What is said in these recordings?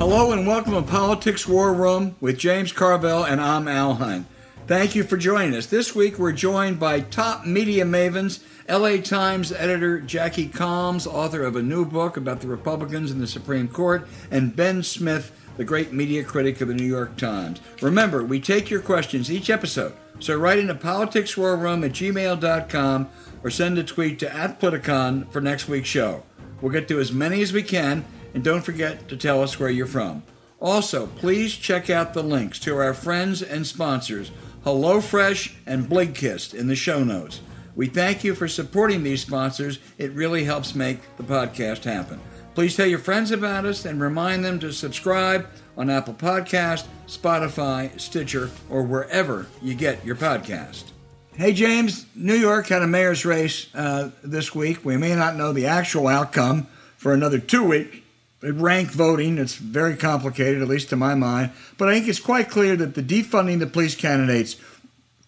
Hello and welcome to Politics War Room with James Carville and I'm Al Hunt. Thank you for joining us. This week we're joined by top media mavens, LA Times editor Jackie Calmes, author of a new book about the Republicans in the Supreme Court, and Ben Smith, the great media critic of the New York Times. Remember, we take your questions each episode, so write into politicswarroom at gmail.com or send a tweet to at Politicon for next week's show. We'll get to as many as we can and don't forget to tell us where you're from. Also, please check out the links to our friends and sponsors, HelloFresh and Blinkist, in the show notes. We thank you for supporting these sponsors. It really helps make the podcast happen. Please tell your friends about us and remind them to subscribe on Apple Podcast, Spotify, Stitcher, or wherever you get your podcast. Hey, James, New York had a mayor's race uh, this week. We may not know the actual outcome for another two weeks, rank voting. It's very complicated, at least to my mind. But I think it's quite clear that the defunding the police candidates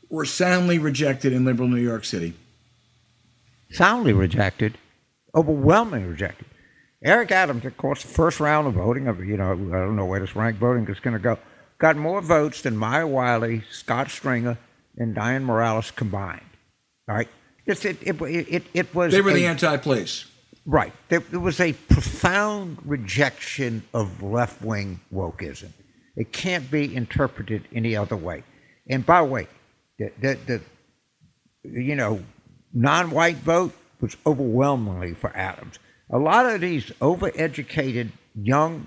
were soundly rejected in liberal New York City. Soundly rejected, overwhelmingly rejected. Eric Adams, of course, the first round of voting, of you know, I don't know where this rank voting is going to go, got more votes than Maya Wiley, Scott Stringer, and Dianne Morales combined. All right, it, it, it, it, it was. They were the anti-police. Right. There, there was a profound rejection of left wing wokeism. It can't be interpreted any other way. And by the way, the, the, the you know, non white vote was overwhelmingly for Adams. A lot of these overeducated, young,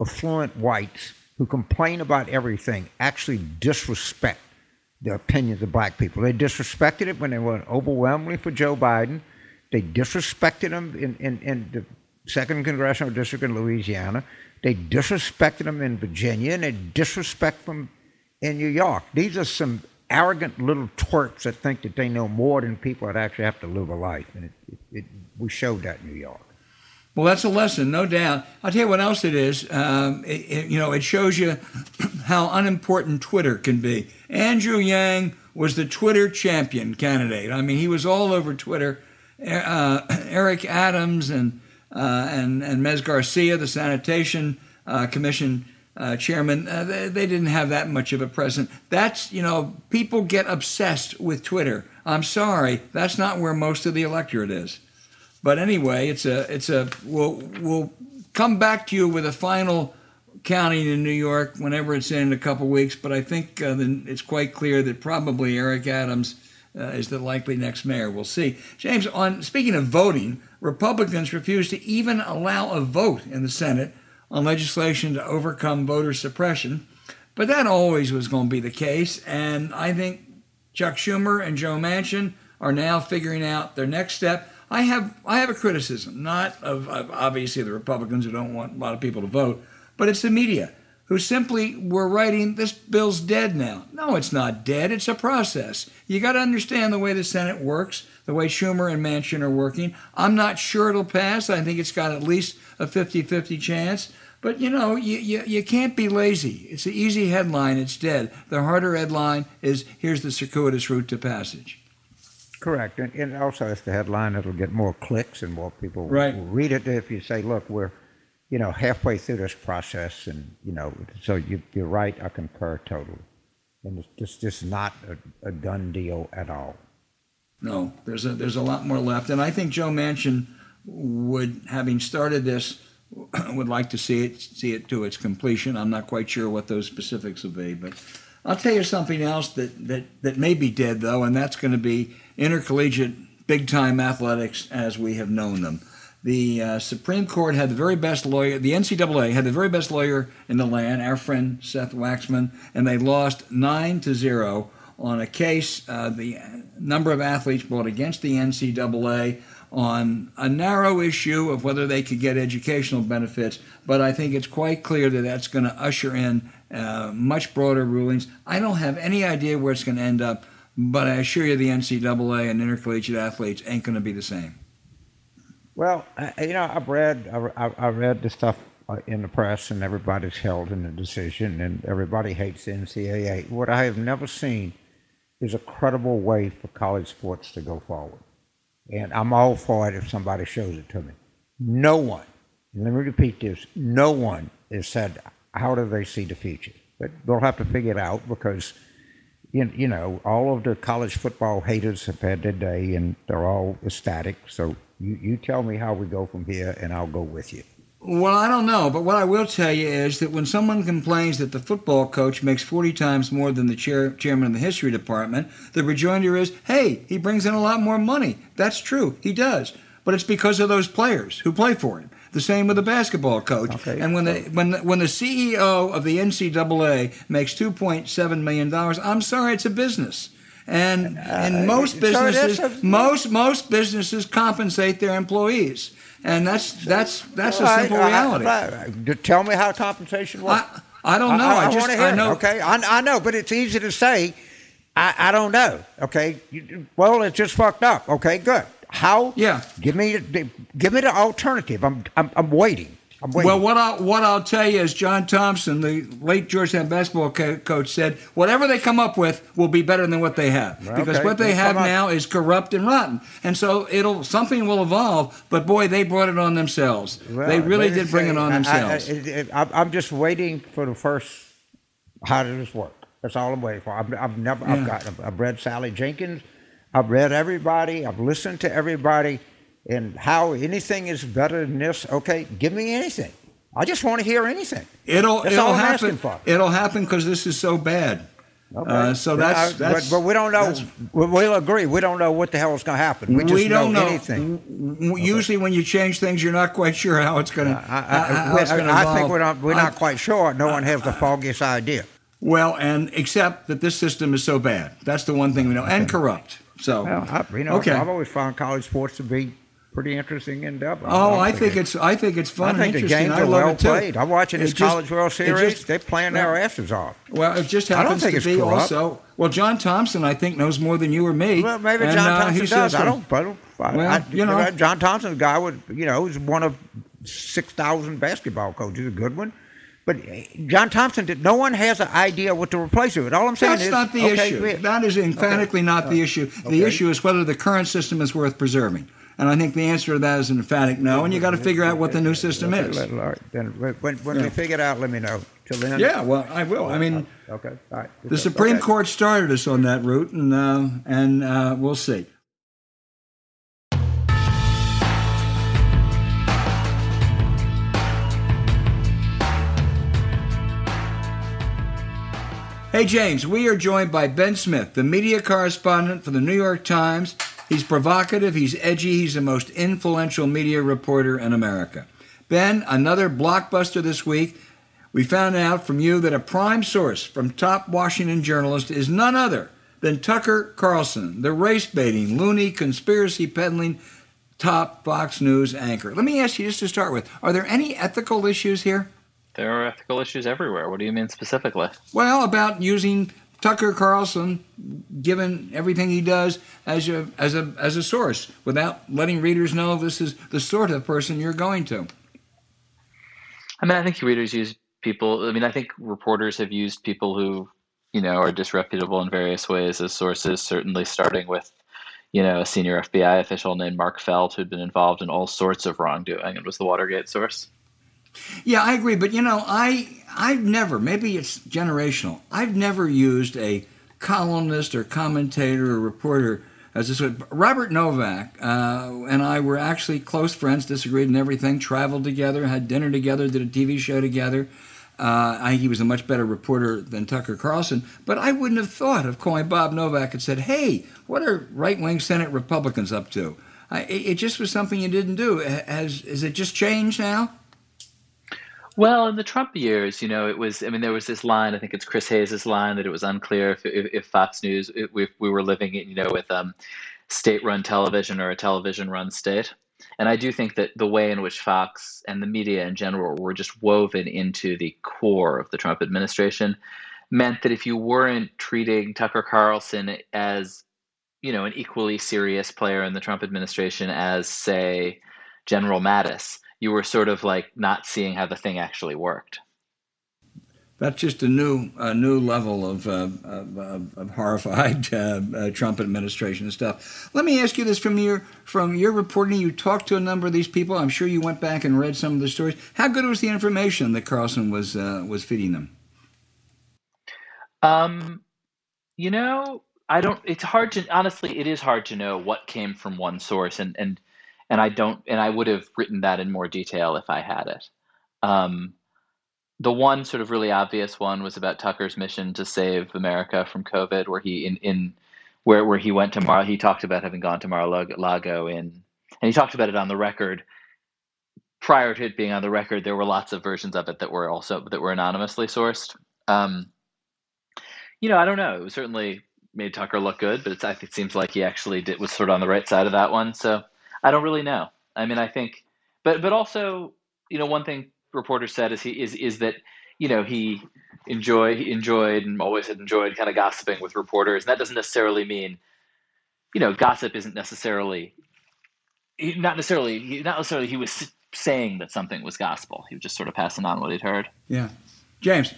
affluent whites who complain about everything actually disrespect the opinions of black people. They disrespected it when they went overwhelmingly for Joe Biden they disrespected him in, in, in the second congressional district in Louisiana. They disrespected him in Virginia, and they disrespect him in New York. These are some arrogant little twerps that think that they know more than people that actually have to live a life. And it, it, it, we showed that in New York. Well, that's a lesson, no doubt. I'll tell you what else it is. Um, you know, it shows you how unimportant Twitter can be. Andrew Yang was the Twitter champion candidate. I mean, he was all over Twitter uh, Eric Adams and uh, and and Mez Garcia, the sanitation uh, commission uh, chairman, uh, they, they, didn't have that much of a presence. That's you know people get obsessed with Twitter. I'm sorry, that's not where most of the electorate is. But anyway, it's a it's a we'll we'll come back to you with a final counting in New York whenever it's in, in a couple weeks. But I think uh, it's quite clear that probably Eric Adams uh, is the likely next mayor. We'll see. James, on speaking of voting, Republicans refused to even allow a vote in the Senate on legislation to overcome voter suppression. But that always was going to be the case, and I think Chuck Schumer and Joe Manchin are now figuring out their next step. I have I have a criticism, not of, of obviously the Republicans who don't want a lot of people to vote, but it's the media who simply were writing, this bill's dead now. No, it's not dead. It's a process. You got to understand the way the Senate works, the way Schumer and Manchin are working. I'm not sure it'll pass. I think it's got at least a 50 50 chance. But you know, you, you, you can't be lazy. It's an easy headline, it's dead. The harder headline is here's the circuitous route to passage. Correct. And, and also, it's the headline that'll get more clicks and more people right. will read it if you say, look, we're you know, halfway through this process, and you know, so you, you're right. I concur totally, and it's just just not a, a done deal at all. No, there's a there's a lot more left, and I think Joe Manchin would, having started this, would like to see it see it to its completion. I'm not quite sure what those specifics will be, but I'll tell you something else that that that may be dead though, and that's going to be intercollegiate big time athletics as we have known them the uh, Supreme Court had the very best lawyer, the NCAA had the very best lawyer in the land, our friend Seth Waxman, and they lost 9 to 0 on a case, uh, the number of athletes brought against the NCAA on a narrow issue of whether they could get educational benefits. But I think it's quite clear that that's going to usher in uh, much broader rulings. I don't have any idea where it's going to end up, but I assure you the NCAA and intercollegiate athletes ain't going to be the same. Well, you know, I've read I, I read the stuff uh, in the press, and everybody's held in the decision, and everybody hates the NCAA. What I have never seen is a credible way for college sports to go forward, and I'm all for it if somebody shows it to me. No one, let me repeat this: no one has said, how do they see the future? But they'll have to figure it out because, you, you know, all of the college football haters have had their day and they're all ecstatic. So you, you tell me how we go from here and I'll go with you. Well, I don't know, but what I will tell you is that when someone complains that the football coach makes 40 times more than the chair, chairman of the history department, the rejoinder is, hey, he brings in a lot more money. That's true, he does. But it's because of those players who play for him. The same with the basketball coach. Okay. And when the when the, when the CEO of the NCAA makes 2.7 million dollars, I'm sorry, it's a business. And and uh, most businesses, so most most businesses compensate their employees and that's that's that's a simple reality. I, I, tell me how compensation works. I, I don't know. I, just I know. It, okay, I, know, but it's easy to say. I, I don't know. Okay, well, it's just fucked up. Okay, good. How? Yeah. Give me give me the alternative. I'm I'm, I'm waiting. Well, what I'll, what I'll tell you is John Thompson, the late Georgetown basketball co- coach, said whatever they come up with will be better than what they have because what they have now is corrupt and rotten, and so it'll something will evolve. But boy, they brought it on themselves. Well, they really did bring it on themselves. I, am just waiting for the first. How does this work? That's all I'm waiting for. I've, I've never. Yeah. I've got. I've read Sally Jenkins. I've read everybody. I've listened to everybody and how anything is better than this. Okay, give me anything. I just want to hear anything. It'll that's it'll happen. It'll happen because this is so bad. Okay. Uh, so that's, that's but, but, we don't know. We'll agree. We don't know what the hell is going to happen. We, we don't know, know, anything. Usually, okay. when you change things, you're not quite sure how it's going to. I, I, I, I think we're not. We're not quite sure. No one has the foggiest idea. Well, and except that this system is so bad. That's the one thing we know, and corrupt. So, well, I, you know, okay. I've always found college sports to be pretty interesting endeavor. Oh, I think it's I think it's fun. I think the games are well played. I'm watching this College World Series. Just, They're playing well, their asses off. Well, it just happens to be also. Well, John Thompson, I think, knows more than you or me. Well, maybe and, John uh, Thompson does. I don't. I don't. I, well, I, you know, John Thompson's guy was, you know, he's one of six thousand basketball coaches, a good one. But eh, John Thompson did. No one has an idea what to replace it with. All I'm saying That's is not the okay, issue. That is emphatically okay. not the uh, issue. The okay. issue is whether the current system is worth preserving. And I think the answer to that is an emphatic no. And you got to figure out what the new system is. Right. Then when, when yeah. we figure it out, let me know. Till then. Yeah. Well, I will. I mean. Okay. All right. The Supreme okay. Court started us on that route, and uh, and uh, we'll see. Hey, James, we are joined by Ben Smith, the media correspondent for the New York Times He's provocative, he's edgy, he's the most influential media reporter in America. Ben, another blockbuster this week. We found out from you that a prime source from top Washington journalist is none other than Tucker Carlson, the race baiting, loony, conspiracy peddling top Fox News anchor. Let me ask you just to start with are there any ethical issues here? There are ethical issues everywhere. What do you mean specifically? Well, about using Tucker Carlson, given everything he does as a as a as a source, without letting readers know this is the sort of person you're going to. I mean, I think readers use people. I mean, I think reporters have used people who, you know, are disreputable in various ways as sources. Certainly, starting with, you know, a senior FBI official named Mark Felt who'd been involved in all sorts of wrongdoing and was the Watergate source. Yeah, I agree, but you know, I I've never, maybe it's generational. I've never used a columnist or commentator or reporter as this. Robert Novak uh, and I were actually close friends, disagreed in everything, traveled together, had dinner together, did a TV show together. Uh, I think he was a much better reporter than Tucker Carlson, but I wouldn't have thought of calling Bob Novak and said, "Hey, what are right-wing Senate Republicans up to?" I, it just was something you didn't do. Has it just changed now? Well, in the Trump years, you know, it was. I mean, there was this line. I think it's Chris Hayes's line that it was unclear if, if, if Fox News, if we, we were living, in, you know, with um, state-run television or a television-run state. And I do think that the way in which Fox and the media in general were just woven into the core of the Trump administration meant that if you weren't treating Tucker Carlson as, you know, an equally serious player in the Trump administration as, say, General Mattis, you were sort of like not seeing how the thing actually worked. that's just a new a new level of, uh, of, of, horrified uh, uh, Trump administration and stuff. Let me ask you this: from your from your reporting, you talked to a number of these people. I'm sure you went back and read some of the stories. How good was the information that Carlson was uh, was feeding them? Um, you know, I don't. It's hard to honestly. It is hard to know what came from one source, and and and I don't. And I would have written that in more detail if I had it. Um, the one sort of really obvious one was about Tucker's mission to save America from COVID, where he in in where where he went to Mar. He talked about having gone to Mar-a-Lago in, and he talked about it on the record. Prior to it being on the record, there were lots of versions of it that were also that were anonymously sourced. Um, you know, I don't know. It was certainly made Tucker look good, but it seems like he actually did was sort of on the right side of that one. So I don't really know. I mean, I think, but but also, you know, one thing reporter said is he is is that you know he enjoy he enjoyed and always had enjoyed kind of gossiping with reporters. And that doesn't necessarily mean, you know, gossip isn't necessarily not necessarily not necessarily he was saying that something was gospel. He was just sort of passing on what he'd heard. Yeah, James.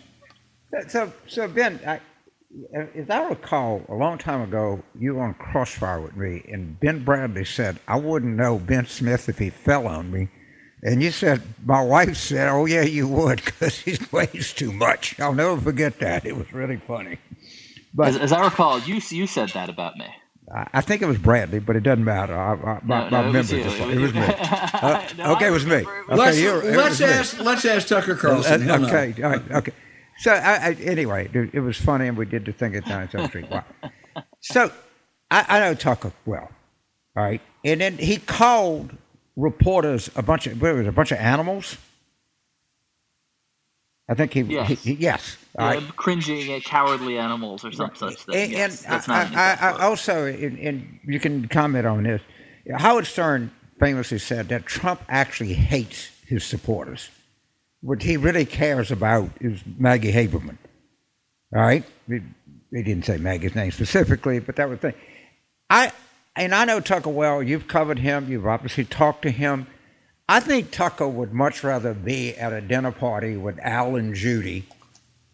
So so Ben, I, as I recall, a long time ago, you were on Crossfire with me, and Ben Bradlee said, I wouldn't know Ben Smith if he fell on me. And you said, my wife said, oh, yeah, you would, because he weighs too much. I'll never forget that. It was really funny. But as, as I recall, you, you said that about me. I think it was Bradlee, but it doesn't matter. I, I, my, no, no, it, was it, was it was me. Uh, no, okay, it was me. Okay, let's, let's ask. Me. Let's ask Tucker Carlson. Uh, okay, all right, okay. So I, I, anyway, it was funny, and we did the thing at Seventh Street. Wow. So I, I know Tucker well, all right, and then he called reporters a bunch of what was it, a bunch of animals. I think he yes, he, he, yes. Yeah, right. cringing at cowardly animals or some such thing. And, yes, and I, I, I also, and, and you can comment on this. Howard Stern famously said that Trump actually hates his supporters what he really cares about is Maggie Haberman. All right? He, didn't say Maggie's name specifically, but that was the thing. I, and I know Tucker well. You've covered him. You've obviously talked to him. I think Tucker would much rather be at a dinner party with Al and Judy,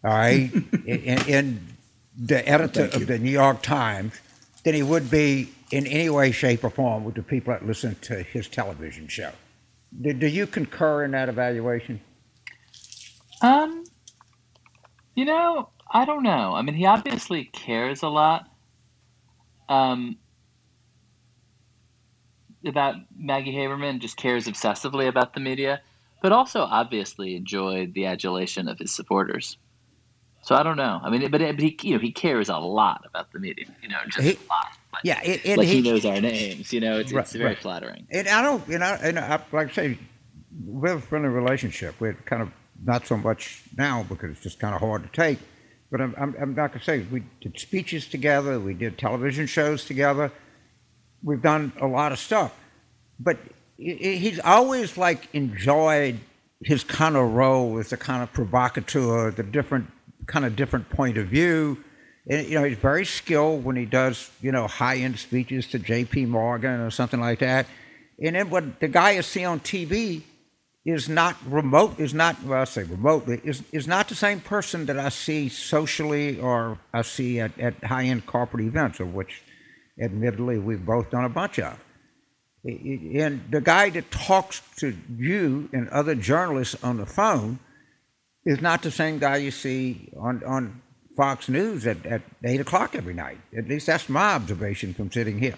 all right, in, in, the editor of the New York Times, than he would be in any way, shape, or form with the people that listen to his television show. Do, do you concur in that evaluation? Um, you know, I don't know. I mean, he obviously cares a lot. Um, about Maggie Haberman, just cares obsessively about the media, but also obviously enjoyed the adulation of his supporters. So I don't know. I mean, but, but he, you know, he cares a lot about the media. You know, just he, a lot. Like, yeah, it, like he, he, knows our names. You know, it's, right, it's very right. flattering. And I don't, you know, and I, like I say, we have a friendly relationship. We're kind of not so much now because it's just kind of hard to take. But I'm, I'm, I'm not going to say we did speeches together, we did television shows together, we've done a lot of stuff. But he's always like enjoyed his kind of role as a kind of provocateur, the different kind of different point of view. And, you know, he's very skilled when he does, you know, high end speeches to J.P. Morgan or something like that. And then what the guy you see on TV is not remote, is not, well, I say remotely, is, is not the same person that I see socially or I see at, at high end corporate events, of which admittedly we've both done a bunch of. And the guy that talks to you and other journalists on the phone is not the same guy you see on, on Fox News at, at 8 o'clock every night. At least that's my observation from sitting here.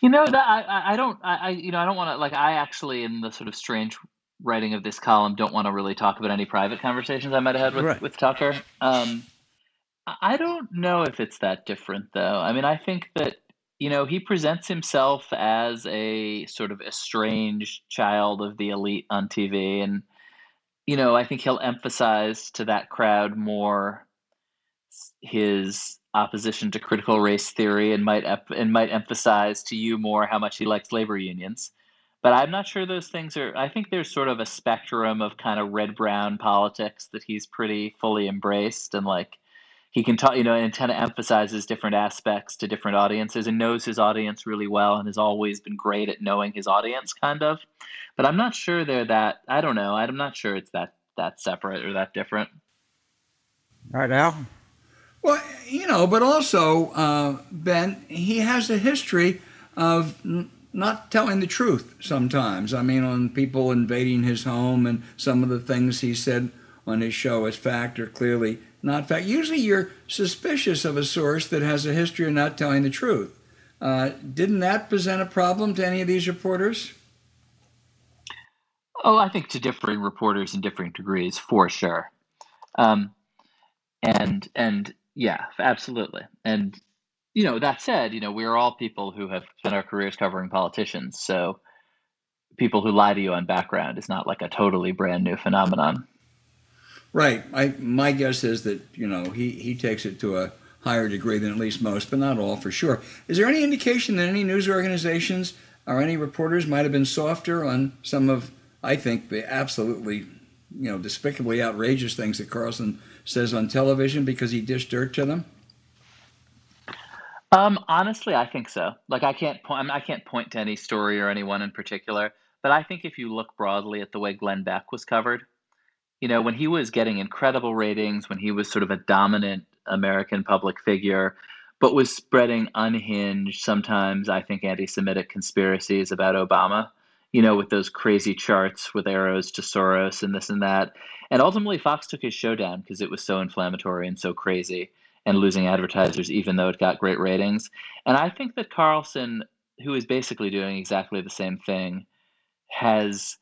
You know that I, I don't I, you know I don't want to like I actually in the sort of strange writing of this column don't want to really talk about any private conversations I might have had with right. with Tucker. Um, I don't know if it's that different though. I mean, I think that you know he presents himself as a sort of estranged child of the elite on TV, and you know I think he'll emphasize to that crowd more his opposition to critical race theory and might ep- and might emphasize to you more how much he likes labor unions. But I'm not sure those things are. I think there's sort of a spectrum of kind of red brown politics that he's pretty fully embraced, and like, he can talk, you know, and kind of emphasizes different aspects to different audiences and knows his audience really well and has always been great at knowing his audience, kind of. But I'm not sure they're that. I don't know. I'm not sure it's that that separate or that different. All right, Al. Well, you know, but also uh, Ben, he has a history of n- not telling the truth sometimes. I mean, on people invading his home and some of the things he said on his show as fact or clearly not fact. Usually you're suspicious of a source that has a history of not telling the truth. Uh, didn't that present a problem to any of these reporters? Oh, I think to differing reporters in different degrees, for sure. Um, and and yeah, absolutely. And you know, that said, you know, we are all people who have spent our careers covering politicians. So people who lie to you on background is not like a totally brand new phenomenon. Right. I my guess is that you know he he takes it to a higher degree than at least most, but not all for sure. Is there any indication that any news organizations or any reporters might have been softer on some of I think the absolutely you know despicably outrageous things that Carlson says on television because he dished dirt to them? Um, honestly, I think so. Like I can't point I can't point to any story or anyone in particular, but I think if you look broadly at the way Glenn Beck was covered, you know, when he was getting incredible ratings, when he was sort of a dominant American public figure, but was spreading unhinged, sometimes I think anti Semitic conspiracies about Obama, you know, with those crazy charts with arrows to Soros and this and that. And ultimately, Fox took his show down because it was so inflammatory and so crazy and losing advertisers, even though it got great ratings. And I think that Carlson, who is basically doing exactly the same thing, has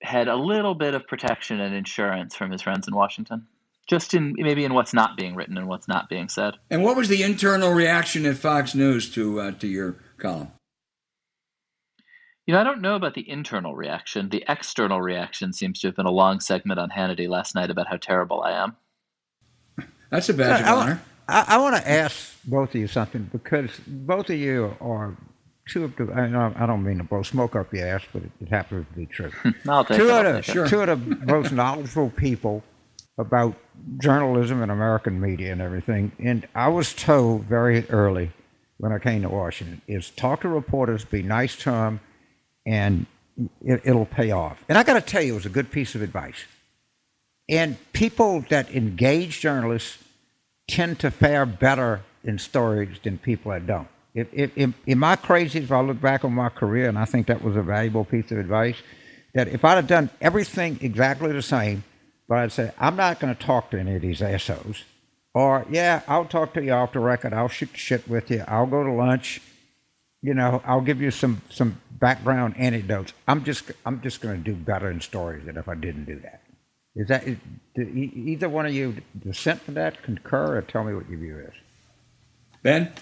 had a little bit of protection and insurance from his friends in Washington. Just in maybe in what's not being written and what's not being said. And what was the internal reaction at Fox News to uh, to your column? You know, I don't know about the internal reaction. The external reaction seems to have been a long segment on Hannity last night about how terrible I am. That's a badge of honor. I, I want to ask both of you something because both of you are two of the, I, know, I don't mean to blow smoke up your ass, but it, it happens to be true. I'll take two it, of the, take it. two of the most knowledgeable people about journalism and American media and everything. And I was told very early when I came to Washington is talk to reporters, be nice to them, and it, it'll pay off. And I got to tell you, it was a good piece of advice. And people that engage journalists tend to fare better in stories than people that don't. If, if, if, am I crazy if I look back on my career and I think that was a valuable piece of advice? That if I'd have done everything exactly the same, but I'd say, I'm not going to talk to any of these assholes. Or, yeah, I'll talk to you off the record. I'll shoot shit with you. I'll go to lunch. You know, I'll give you some, some background anecdotes. I'm just, I'm just going to do better in stories than if I didn't do that. Is that, is, do e- either one of you dissent to that, concur, or tell me what your view is? Ben?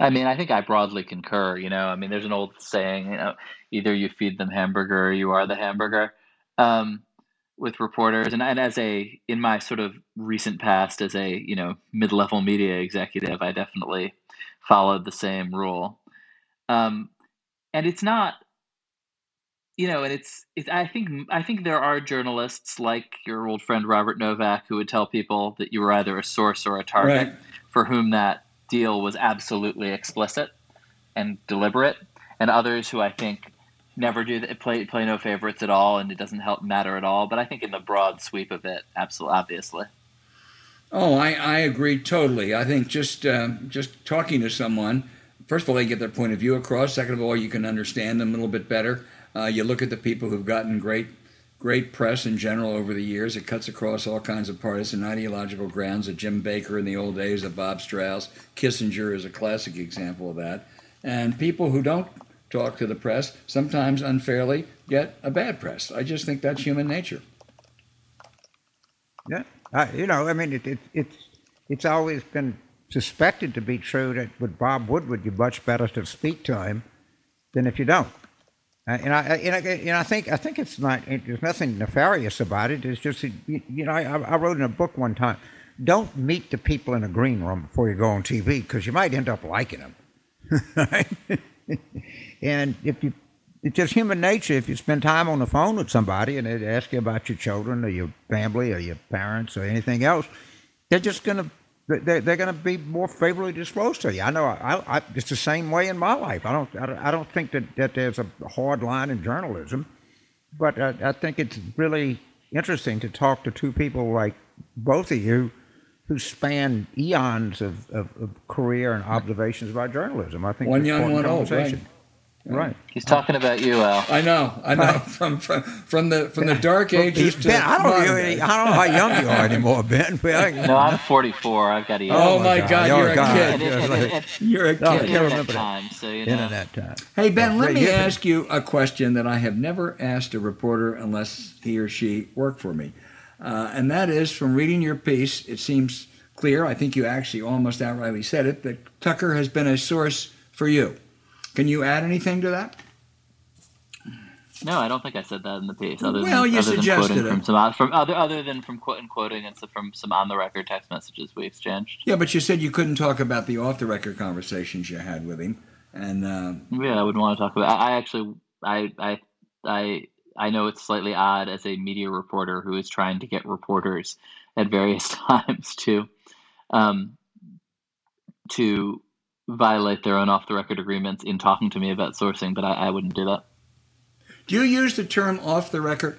I mean, I think I broadly concur. You know, I mean, there's an old saying, you know, either you feed them hamburger or you are the hamburger. Um, with reporters, and, and as a in my sort of recent past as a you know mid-level media executive, I definitely followed the same rule. Um, and it's not, you know, and it's, it's I think I think there are journalists like your old friend Robert Novak who would tell people that you were either a source or a target, Right. for whom that deal was absolutely explicit and deliberate, and others who I think never do that, play play no favorites at all, and it doesn't help matter at all. But I think in the broad sweep of it, absolutely, obviously. Oh, I, I agree totally. I think just uh, just talking to someone, first of all, they get their point of view across. Second of all, you can understand them a little bit better. Uh, you look at the people who've gotten great great press in general over the years. It cuts across all kinds of partisan ideological grounds. A Jim Baker in the old days, a Bob Strauss, Kissinger is a classic example of that. And people who don't talk to the press sometimes unfairly get a bad press. I just think that's human nature. Yeah, I, you know, I mean, it, it, it's it's always been suspected to be true that with Bob Woodward, you're much better to speak to him than if you don't. Uh, and I, and I, and I think I think it's not. It, there's nothing nefarious about it. It's just, you, you know, I, I wrote in a book one time. Don't meet the people in a green room before you go on TV because you might end up liking them. and if you, it's just human nature. If you spend time on the phone with somebody and they ask you about your children or your family or your parents or anything else, they're just going to they're, they're going to be more favorably disposed to you. I know I, I, it's the same way in my life. I don't I don't think that, that there's a hard line in journalism, but I, I think it's really interesting to talk to two people like both of you who span eons of, of, of career and observations about journalism. I think one young, one old, right? Right. He's talking about you, Al. I know. I know. From from from the from the dark ages to ben, I don't, really, I don't know how young you are anymore, Ben. no, I'm 44. I've got a. Oh my God, God. you're, a kid. you're a kid. No, internet time, so you know. Internet time. Hey Ben, let me ask you a question that I have never asked a reporter unless he or she worked for me, uh, and that is from reading your piece. It seems clear. I think you actually almost outrightly said it that Tucker has been a source for you. Can you add anything to that? No, I don't think I said that in the piece. Other well, than, you other suggested than it. From some, from other, other than from quote and quoting and from some on the record text messages we exchanged. Yeah, but you said you couldn't talk about the off the record conversations you had with him, and uh, yeah, I wouldn't want to talk about. I, I actually, I, I, I, I know it's slightly odd as a media reporter who is trying to get reporters at various times to, um, to violate their own off the record agreements in talking to me about sourcing, but I, I wouldn't do that. Do you use the term off the record?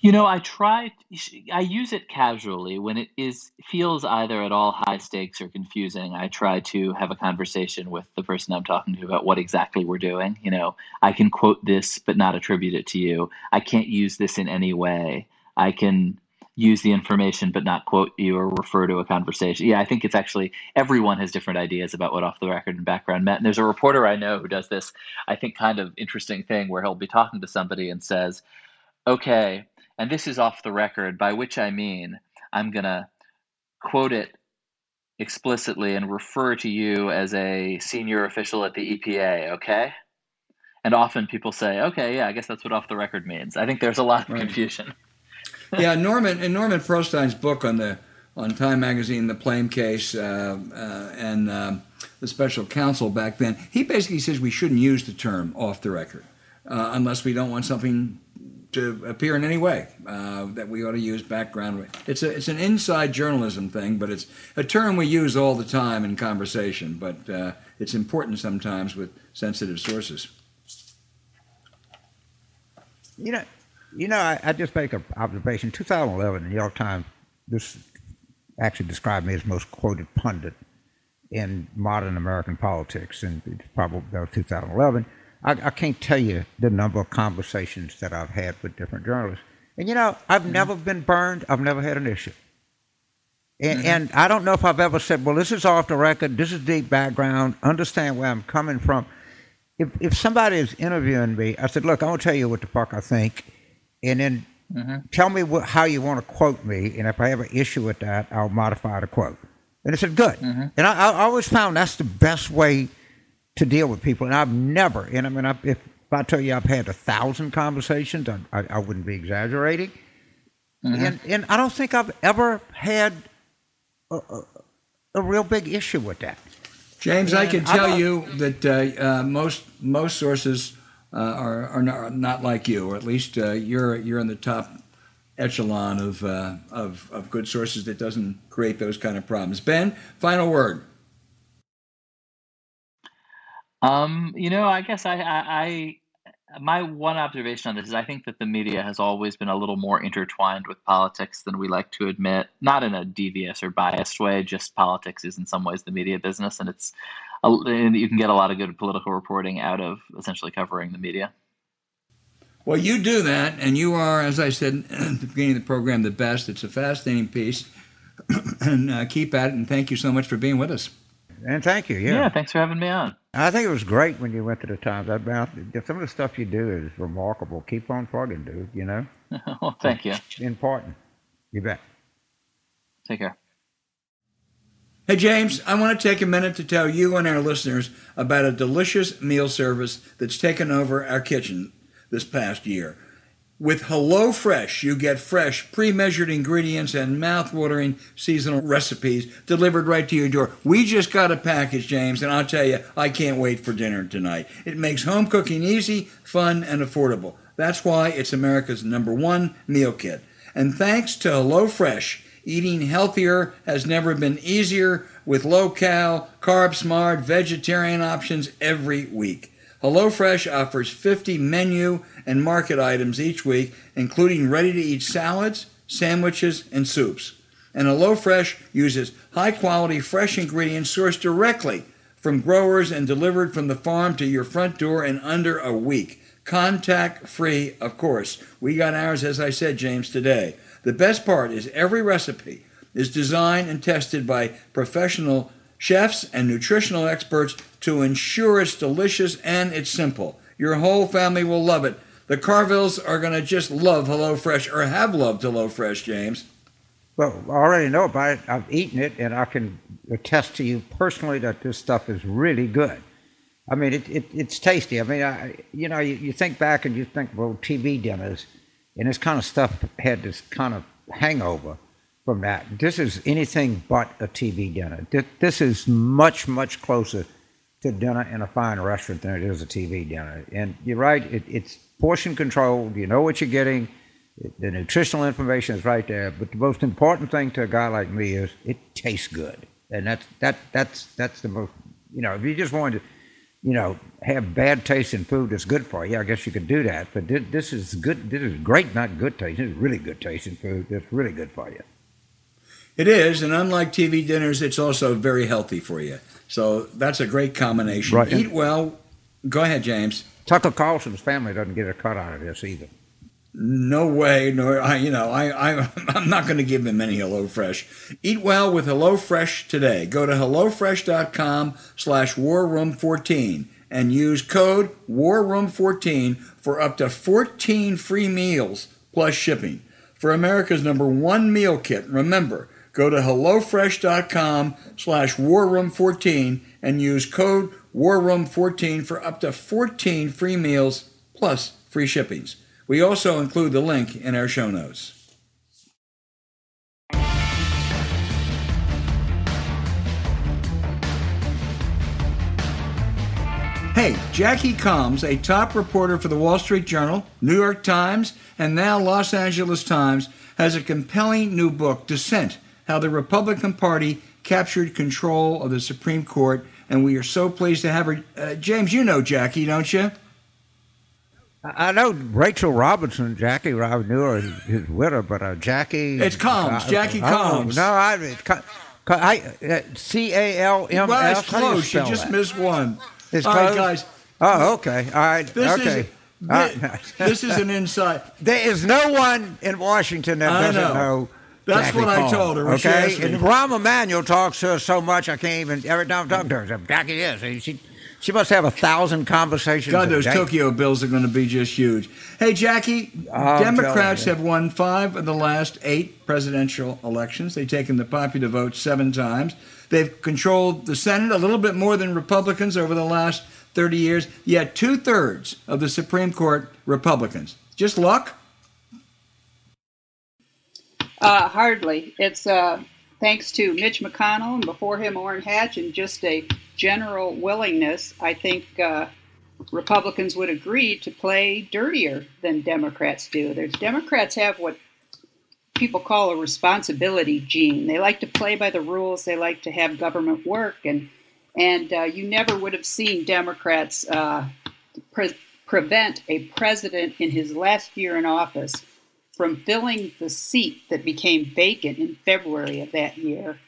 You know, I try. I use it casually when it is feels either at all high stakes or confusing. I try to have a conversation with the person I'm talking to about what exactly we're doing. You know, I can quote this but not attribute it to you. I can't use this in any way. I can use the information but not quote you or refer to a conversation. Yeah, I think it's actually everyone has different ideas about what off the record and background meant. And there's a reporter I know who does this, I think, kind of interesting thing where he'll be talking to somebody and says, okay, and this is off the record, by which I mean I'm going to quote it explicitly and refer to you as a senior official at the EPA, okay? And often people say, okay, yeah, I guess that's what off the record means. I think there's a lot of right. confusion yeah, Norman in Norman Pearlstine's book on the on Time Magazine, the Plame case, uh, uh, and um, the special counsel back then, he basically says we shouldn't use the term off the record uh, unless we don't want something to appear in any way uh, that we ought to use background. It's a it's an inside journalism thing, but it's a term we use all the time in conversation. But uh, it's important sometimes with sensitive sources. You know, you know, I, I just make an observation. 2011, the New York Times, this actually described me as most quoted pundit in modern American politics, and it's probably about 2011. I, I, can't tell you the number of conversations that I've had with different journalists. And you know, I've mm-hmm. never been burned. I've never had an issue. And, mm-hmm. and, I don't know if I've ever said, well, this is off the record. This is deep background. Understand where I'm coming from. If, if somebody is interviewing me, I said, look, I'm going to tell you what the fuck I think and then mm-hmm. tell me what, how you want to quote me, and if I have an issue with that, I'll modify the quote. And I said, good. Mm-hmm. And I, I, always found that's the best way to deal with people. And I've never, and I mean, I, if, if, I tell you I've had a thousand conversations, I, I, I wouldn't be exaggerating. Mm-hmm. And, and I don't think I've ever had a, a, a real big issue with that. James, and I can tell you that uh, uh, most most sources are, are not, not, like you, or at least uh, you're you're in the top echelon of, uh, of of good sources that doesn't create those kind of problems. Ben, final word. Um, you know, I guess I, I, I my one observation on this is I think that the media has always been a little more intertwined with politics than we like to admit. Not in a devious or biased way, just politics is in some ways the media business, and it's and you can get a lot of good political reporting out of essentially covering the media. Well, you do that, and you are, as I said at the beginning of the program, the best. It's a fascinating piece, and uh, keep at it. And thank you so much for being with us. And thank you. Yeah. Yeah. Thanks for having me on. I think it was great when you went to the Times. I some of the stuff you do is remarkable. Keep on plugging, dude. You know. well, thank you. Important. You bet. Take care. Hey, James, I want to take a minute to tell you and our listeners about a delicious meal service that's taken over our kitchen this past year. With HelloFresh, you get fresh, pre measured ingredients and mouth-watering seasonal recipes delivered right to your door. We just got a package, James, and I'll tell you, I can't wait for dinner tonight. It makes home cooking easy, fun, and affordable. That's why it's America's number one meal kit. And thanks to HelloFresh, eating healthier has never been easier with low cal, carb smart, vegetarian options every week. HelloFresh offers 50 menu and market items each week, including ready to eat salads, sandwiches, and soups. And HelloFresh uses high quality fresh ingredients sourced directly from growers and delivered from the farm to your front door in under a week. Contact free, of course. We got ours, as I said, James, today. The best part is every recipe is designed and tested by professional chefs and nutritional experts to ensure it's delicious and it's simple. Your whole family will love it. The Carvilles are going to just love HelloFresh or have loved HelloFresh, James. Well, I already know about it. I've eaten it, and I can attest to you personally that this stuff is really good. I mean, it, it it's tasty. I mean, I, you know, you, you think back and you think, well, TV dinners, and this kind of stuff had this kind of hangover from that. This is anything but a TV dinner. This is much, much closer to dinner in a fine restaurant than it is a TV dinner. And you're right, it, it's portion controlled. You know what you're getting. The nutritional information is right there. But the most important thing to a guy like me is it tastes good. And that's that that's that's the most you know, if you just wanted to you know, have bad tasting food that's good for you. I guess you could do that, but this is good. This is great, not good tasting. This is really good tasting food. That's really good for you. It is, and unlike TV dinners, it's also very healthy for you. So that's a great combination. Right. Eat well. Go ahead, James. Tucker Carlson's family doesn't get a cut out of this either. No way, no. I, you know, I, I, I'm not going to give him any HelloFresh. Eat well with HelloFresh today. Go to hellofresh.com/slash warroom14 and use code warroom14 for up to 14 free meals plus shipping. For America's number one meal kit, remember, go to hellofresh.com/slash warroom14 and use code warroom14 for up to 14 free meals plus free shippings. We also include the link in our show notes. Hey, Jackie Calmes, a top reporter for the Wall Street Journal, New York Times, and now Los Angeles Times, has a compelling new book, Dissent How the Republican Party Captured Control of the Supreme Court. And we are so pleased to have her. Uh, James, you know Jackie, don't you? I know Rachel Robinson, Jackie. I knew her, his widow, but uh, Jackie. It's Combs, uh, Jackie Calmes. no, I, I C A L M S. Well, it's close. You, you just that? missed one. It's All close? right, guys. Oh, okay. All right. This okay. Is, this, this is an insight. There is no one in Washington that doesn't know. know That's Jackie what I told her. Okay, and Rahm Emanuel talks to her so much I can't even every time I talk to her. Jackie is. She she must have a thousand conversations. God, those Tokyo bills are going to be just huge. Hey, Jackie, oh, Democrats have won five of the last eight presidential elections. They've taken the popular vote seven times. They've controlled the Senate a little bit more than Republicans over the last 30 years, yet two thirds of the Supreme Court Republicans. Just luck? Uh, hardly. It's uh, thanks to Mitch McConnell and before him Orrin Hatch and just a general willingness, I think uh, Republicans would agree to play dirtier than Democrats do. There's Democrats have what people call a responsibility gene. They like to play by the rules. They like to have government work, and and uh, you never would have seen Democrats uh, pre- prevent a president in his last year in office from filling the seat that became vacant in February of that year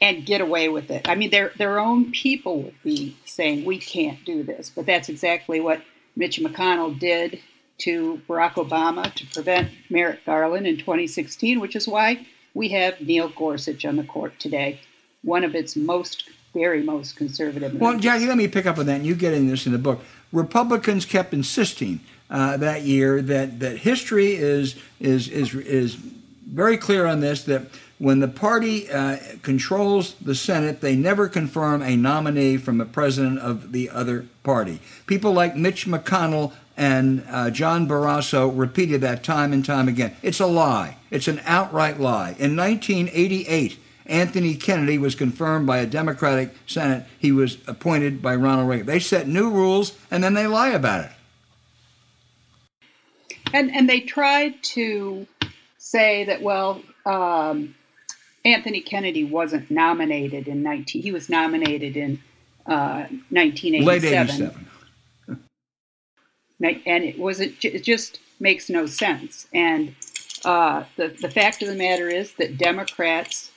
and get away with it. I mean, their their own people would be saying we can't do this, but that's exactly what Mitch McConnell did to Barack Obama to prevent Merrick Garland in 2016, which is why we have Neil Gorsuch on the court today, one of its most very most conservative. Members. Well, Jackie, let me pick up on that. And you get in this in the book. Republicans kept insisting uh, that year that that history is is is is very clear on this that when the party uh, controls the Senate, they never confirm a nominee from a president of the other party. People like Mitch McConnell and uh, John Barrasso repeated that time and time again. It's a lie. It's an outright lie. In 1988, Anthony Kennedy was confirmed by a Democratic Senate. He was appointed by Ronald Reagan. They set new rules and then they lie about it. And and they tried to say that well, um, Anthony Kennedy wasn't nominated in 19. He was nominated in uh, 1987. Late 87. And it was it, it just makes no sense. And uh, the the fact of the matter is that Democrats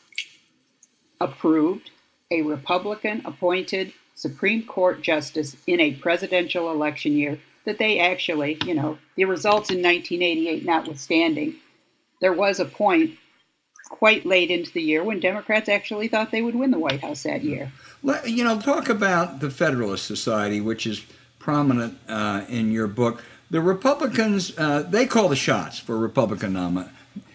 approved a Republican appointed Supreme Court justice in a presidential election year that they actually, you know, the results in 1988 notwithstanding, there was a point quite late into the year when Democrats actually thought they would win the White House that year. You know, talk about the Federalist Society, which is prominent uh, in your book. The Republicans, uh, they call the shots for Republican nom-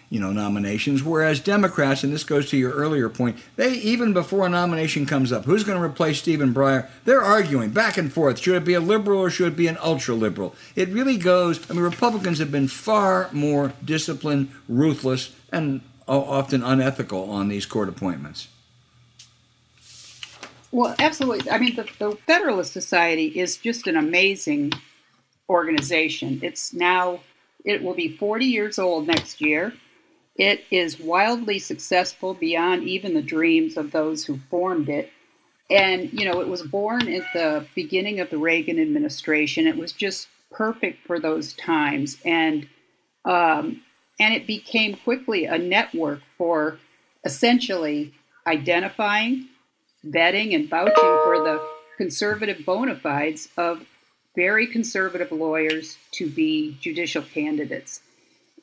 you know, nominations, whereas Democrats, and this goes to your earlier point, they even before a nomination comes up, who's going to replace Stephen Breyer? They're arguing back and forth. Should it be a liberal or should it be an ultra liberal? It really goes. I mean, Republicans have been far more disciplined, ruthless, and often unethical on these court appointments. Well, absolutely. I mean, the, the Federalist Society is just an amazing organization. It's now, it will be 40 years old next year. It is wildly successful beyond even the dreams of those who formed it. And, you know, it was born at the beginning of the Reagan administration. It was just perfect for those times. And, um, and it became quickly a network for essentially identifying, vetting, and vouching for the conservative bona fides of very conservative lawyers to be judicial candidates.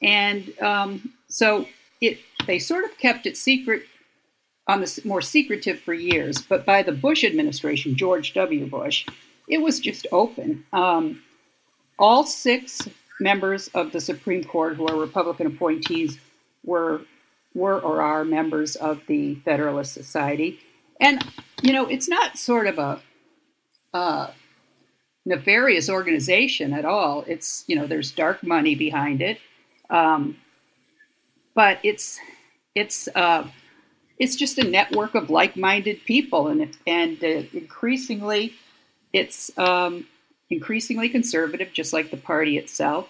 And um, so it they sort of kept it secret on the more secretive for years, but by the Bush administration, George W. Bush, it was just open. Um, all six members of the Supreme Court who are Republican appointees were were or are members of the Federalist Society, and you know it's not sort of a uh, nefarious organization at all. It's you know there's dark money behind it, um, but it's it's uh, it's just a network of like-minded people, and and uh, increasingly it's um, increasingly conservative, just like the party itself.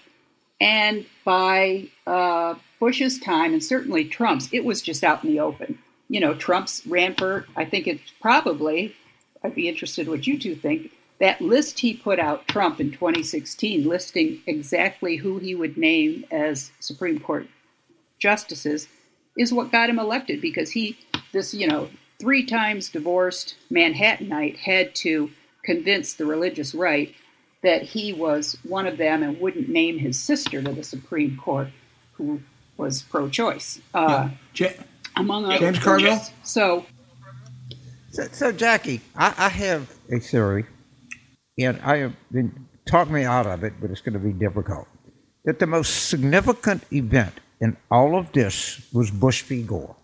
And by uh, Bush's time, and certainly Trump's, it was just out in the open. You know, Trump's ran for, I think it's probably, I'd be interested what you two think, that list he put out, Trump in 2016, listing exactly who he would name as Supreme Court justices, is what got him elected because he, this, you know, three times divorced Manhattanite, had to convince the religious right that he was one of them and wouldn't name his sister to the Supreme Court, who was pro-choice, uh, yeah. among other James Carville. So, so, so Jackie, I, I, have a theory, and I have been talk me out of it, but it's going to be difficult. That the most significant event in all of this was Bush v. Gore,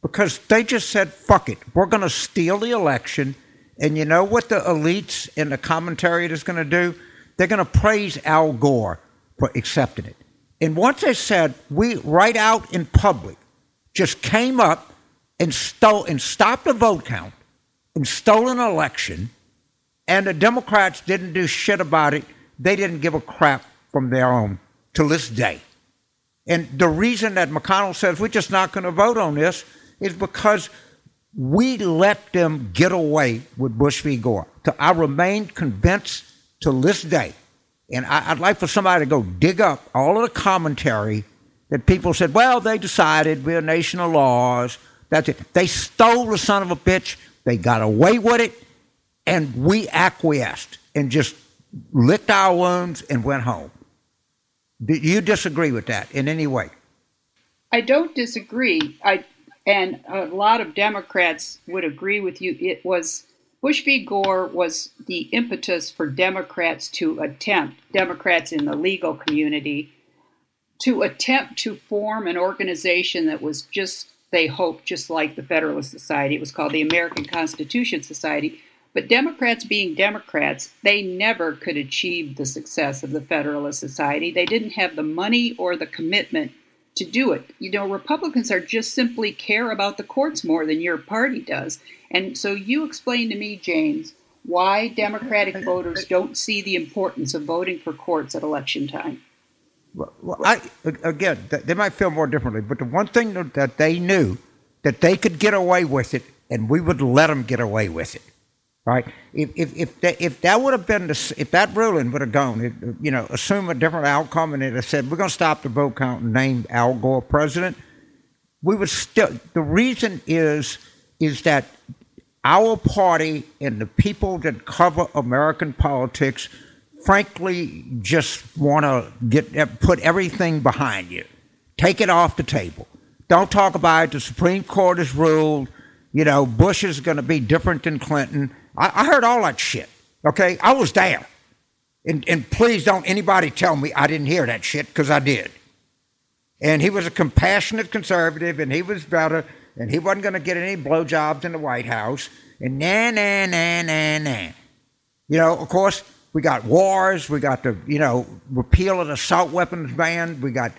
because they just said, "Fuck it, we're going to steal the election." And you know what the elites in the commentary is going to do? They're going to praise Al Gore for accepting it. And once they said, we right out in public just came up and stole and stopped a vote count and stole an election, and the Democrats didn't do shit about it. They didn't give a crap from their own to this day. And the reason that McConnell says we're just not going to vote on this is because we let them get away with Bush v. Gore. I remain convinced to this day, and I, would like for somebody to go dig up all of the commentary that people said, well, they decided we're a nation of laws. That's it. They stole the son of a bitch. They got away with it, and we acquiesced and just licked our wounds and went home. Do you disagree with that in any way? I don't disagree. I and a lot of Democrats would agree with you. It was Bush v. Gore was the impetus for Democrats to attempt, Democrats in the legal community, to attempt to form an organization that was just, they hoped, just like the Federalist Society. It was called the American Constitution Society. But Democrats being Democrats, they never could achieve the success of the Federalist Society. They didn't have the money or the commitment to do it. You know, Republicans are just simply care about the courts more than your party does. And so you explain to me, James, why Democratic voters don't see the importance of voting for courts at election time. Well, I, again, they might feel more differently, but the one thing that they knew that they could get away with it, and we would let them get away with it. Right? If if if that, if that would have been the, if that ruling would have gone, it, you know, assume a different outcome, and it had said we're going to stop the vote count and name Al Gore president, we would still. The reason is is that our party and the people that cover American politics frankly just want to get eh, put everything behind you. Take it off the table. Don't talk about it. The Supreme Court has ruled. You know, Bush is going to be different than Clinton. I, I heard all that shit. Okay, I was there. And, and please don't anybody tell me I didn't hear that shit because I did. And he was a compassionate conservative, and he was better, and he wasn't going to get any blowjobs in the White House. And nah, nah, nah, nah, nah. You know, of course, we got wars. We got the you know repeal of the assault weapons ban. We got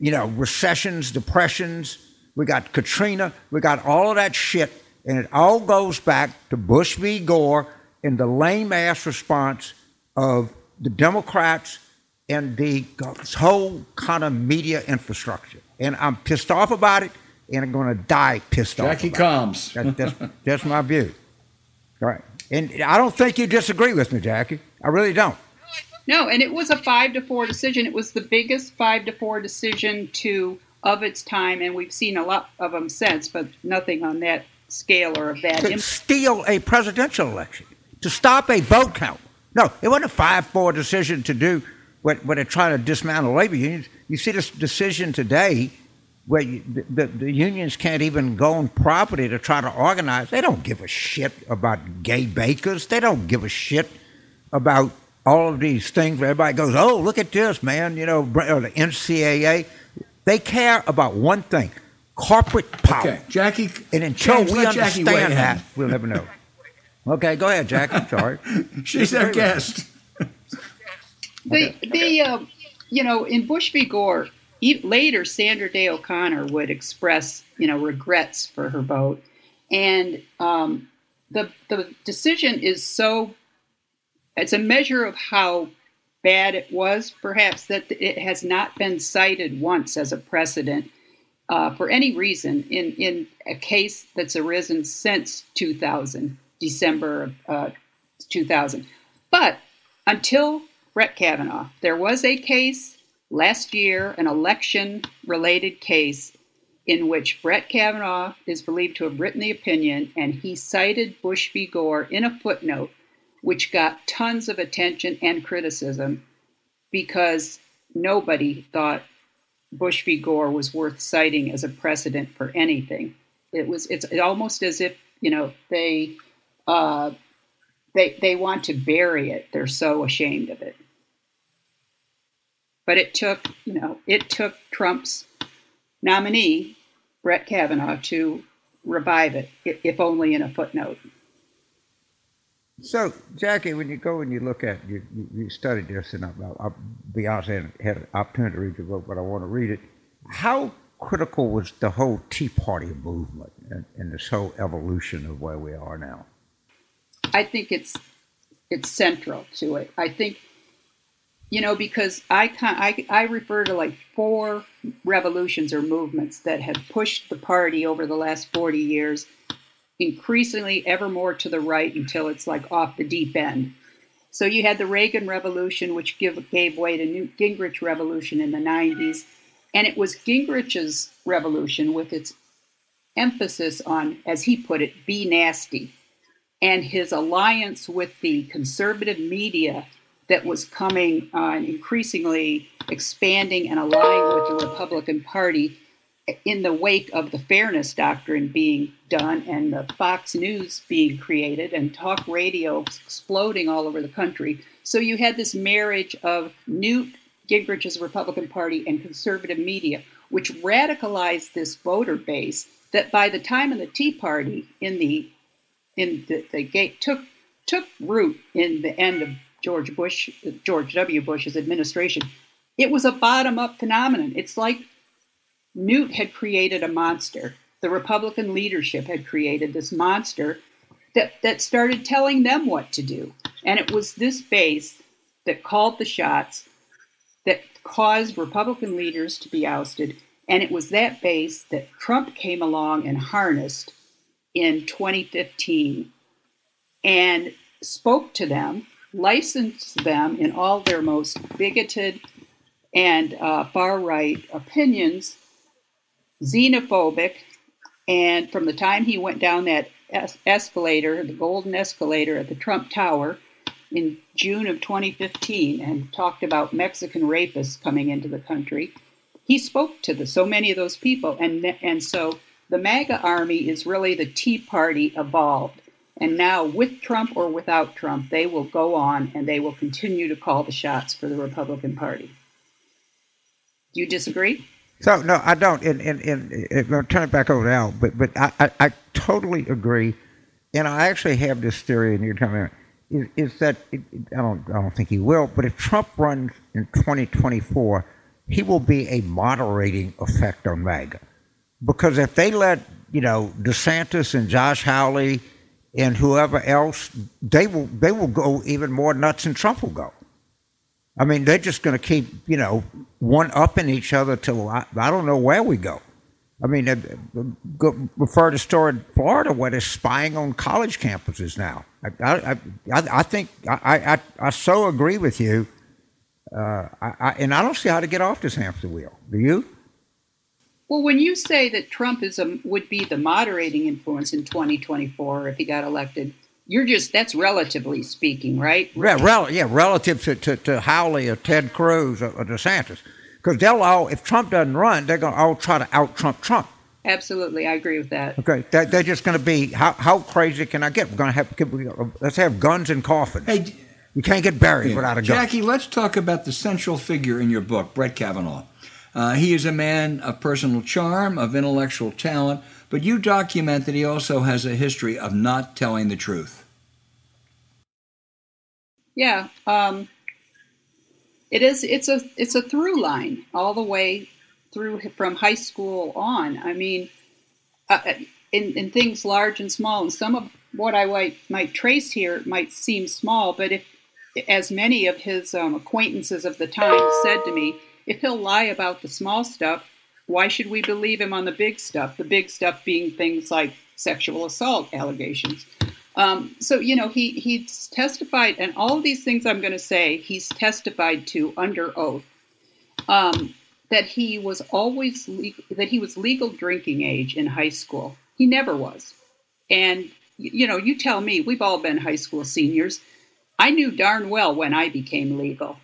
you know recessions, depressions. We got Katrina. We got all of that shit, and it all goes back to Bush v. Gore and the lame ass response of the Democrats and the whole kind of media infrastructure. And I'm pissed off about it, and I'm going to die pissed Jackie off. Jackie Calmes. That, that's, that's my view. All right. And I don't think you disagree with me, Jackie. I really don't. No, and it was a five to four decision. It was the biggest five to four decision to of its time, and we've seen a lot of them since, but nothing on that scale or of that. To steal a presidential election, to stop a vote count. No, it wasn't a five-four decision to do what, what they're trying to dismantle labor unions. You see this decision today where you, the, the unions can't even go on property to try to organize. They don't give a shit about gay bakers. They don't give a shit about all of these things where everybody goes, oh, look at this, man, you know, or the NCAA. They care about one thing corporate power. Okay, Jackie. And until we understand that, we'll never know. Okay, go ahead, Jackie. Sorry. She's our guest. The, the uh, you know, in Bush v. Gore, later Sandra Day O'Connor would express, you know, regrets for her vote. And um, the, the decision is so it's a measure of how bad it was, perhaps, that it has not been cited once as a precedent uh, for any reason in, in a case that's arisen since 2000, December uh, 2000. But until Brett Kavanaugh, there was a case last year, an election related case in which Brett Kavanaugh is believed to have written the opinion, and he cited Bush v. Gore in a footnote which got tons of attention and criticism because nobody thought Bush v. Gore was worth citing as a precedent for anything. It was it's almost as if you know they uh, they they want to bury it. They're so ashamed of it. But it took you know it took Trump's nominee Brett Kavanaugh to revive it, if only in a footnote. So, Jackie, when you go and you look at you, you, you studied this, and I'll, I'll be honest, I had an opportunity to read your book, but I want to read it. How critical was the whole Tea Party movement and, and this whole evolution of where we are now? I think it's it's central to it. I think you know because I I I refer to like four revolutions or movements that have pushed the party over the last forty years increasingly ever more to the right until it's like off the deep end. So you had the Reagan Revolution, which give, gave way to Newt Gingrich Revolution in the 90s. And it was Gingrich's revolution with its emphasis on, as he put it, be nasty, and his alliance with the conservative media that was coming on increasingly expanding and aligning with the Republican Party in the wake of the fairness doctrine being done and the Fox News being created and talk radio exploding all over the country. So you had this marriage of Newt Gingrich's Republican Party and conservative media, which radicalized this voter base that by the time of the Tea Party in the in the, the gate took took root in the end of George Bush George W. Bush's administration. It was a bottom up phenomenon. It's like Newt had created a monster. The Republican leadership had created this monster that, that started telling them what to do. And it was this base that called the shots that caused Republican leaders to be ousted. And it was that base that Trump came along and harnessed in 2015 and spoke to them, licensed them in all their most bigoted and uh, far right opinions, xenophobic. And from the time he went down that es- escalator, the golden escalator at the Trump Tower in June of 2015, and talked about Mexican rapists coming into the country, he spoke to the, so many of those people. And, and so the MAGA army is really the Tea Party evolved. And now, with Trump or without Trump, they will go on and they will continue to call the shots for the Republican Party. Do you disagree? So no, I don't. And and, and, I'll turn it back over to Al. But but I, I, I totally agree. And I actually have this theory, and you're telling me is, is that it, I don't I don't think he will. But if Trump runs in 2024, he will be a moderating effect on MAGA, because if they let you know DeSantis and Josh Hawley and whoever else, they will they will go even more nuts than Trump will go. I mean, they're just going to keep, you know, one upping each other till I, I don't know where we go. I mean, uh, go, refer to story in Florida where they're spying on college campuses now. I, I, I, I think I, I, I so agree with you, uh, I, I, and I don't see how to get off this hamster wheel. Do you? Well, when you say that Trump is a, would be the moderating influence in 2024 if he got elected, you're just that's relatively speaking, right? Yeah, rel- yeah relative to, to, to Hawley or Ted Cruz or, or DeSantis. Because they'll all, if Trump doesn't run, they're going to all try to out Trump Trump. Absolutely, I agree with that. Okay, they're, they're just going to be how, how crazy can I get? We're going to have let's have guns and coffins. Hey, you can't get buried yeah. without a gun. Jackie, let's talk about the central figure in your book, Brett Kavanaugh. Uh, he is a man of personal charm, of intellectual talent, but you document that he also has a history of not telling the truth. Yeah, um, it is. It's a it's a through line all the way through from high school on. I mean, uh, uh, in, in things large and small, and some of what I might, might trace here might seem small, but if, as many of his um, acquaintances of the time said to me, if he'll lie about the small stuff, why should we believe him on the big stuff? The big stuff being things like sexual assault allegations. Um, so you know he he's testified, and all of these things I'm going to say he's testified to under oath. Um, that he was always that he was legal drinking age in high school. He never was, and you know you tell me we've all been high school seniors. I knew darn well when I became legal,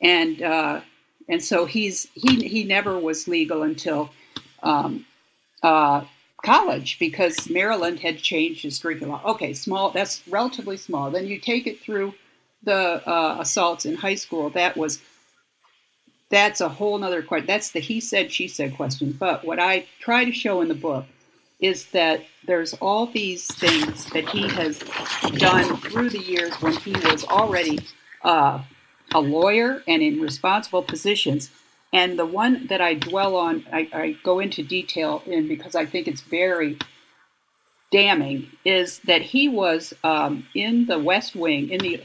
and uh, and so he's he he never was legal until um, uh, college because Maryland had changed his drinking law. Okay, small, that's relatively small. Then you take it through the uh, assaults in high school. That was, that's a whole other question. That's the he said, she said question. But what I try to show in the book is that there's all these things that he has done through the years when he was already uh, a lawyer and in responsible positions and the one that I dwell on, I, I go into detail in because I think it's very damning, is that he was um, in the West Wing in the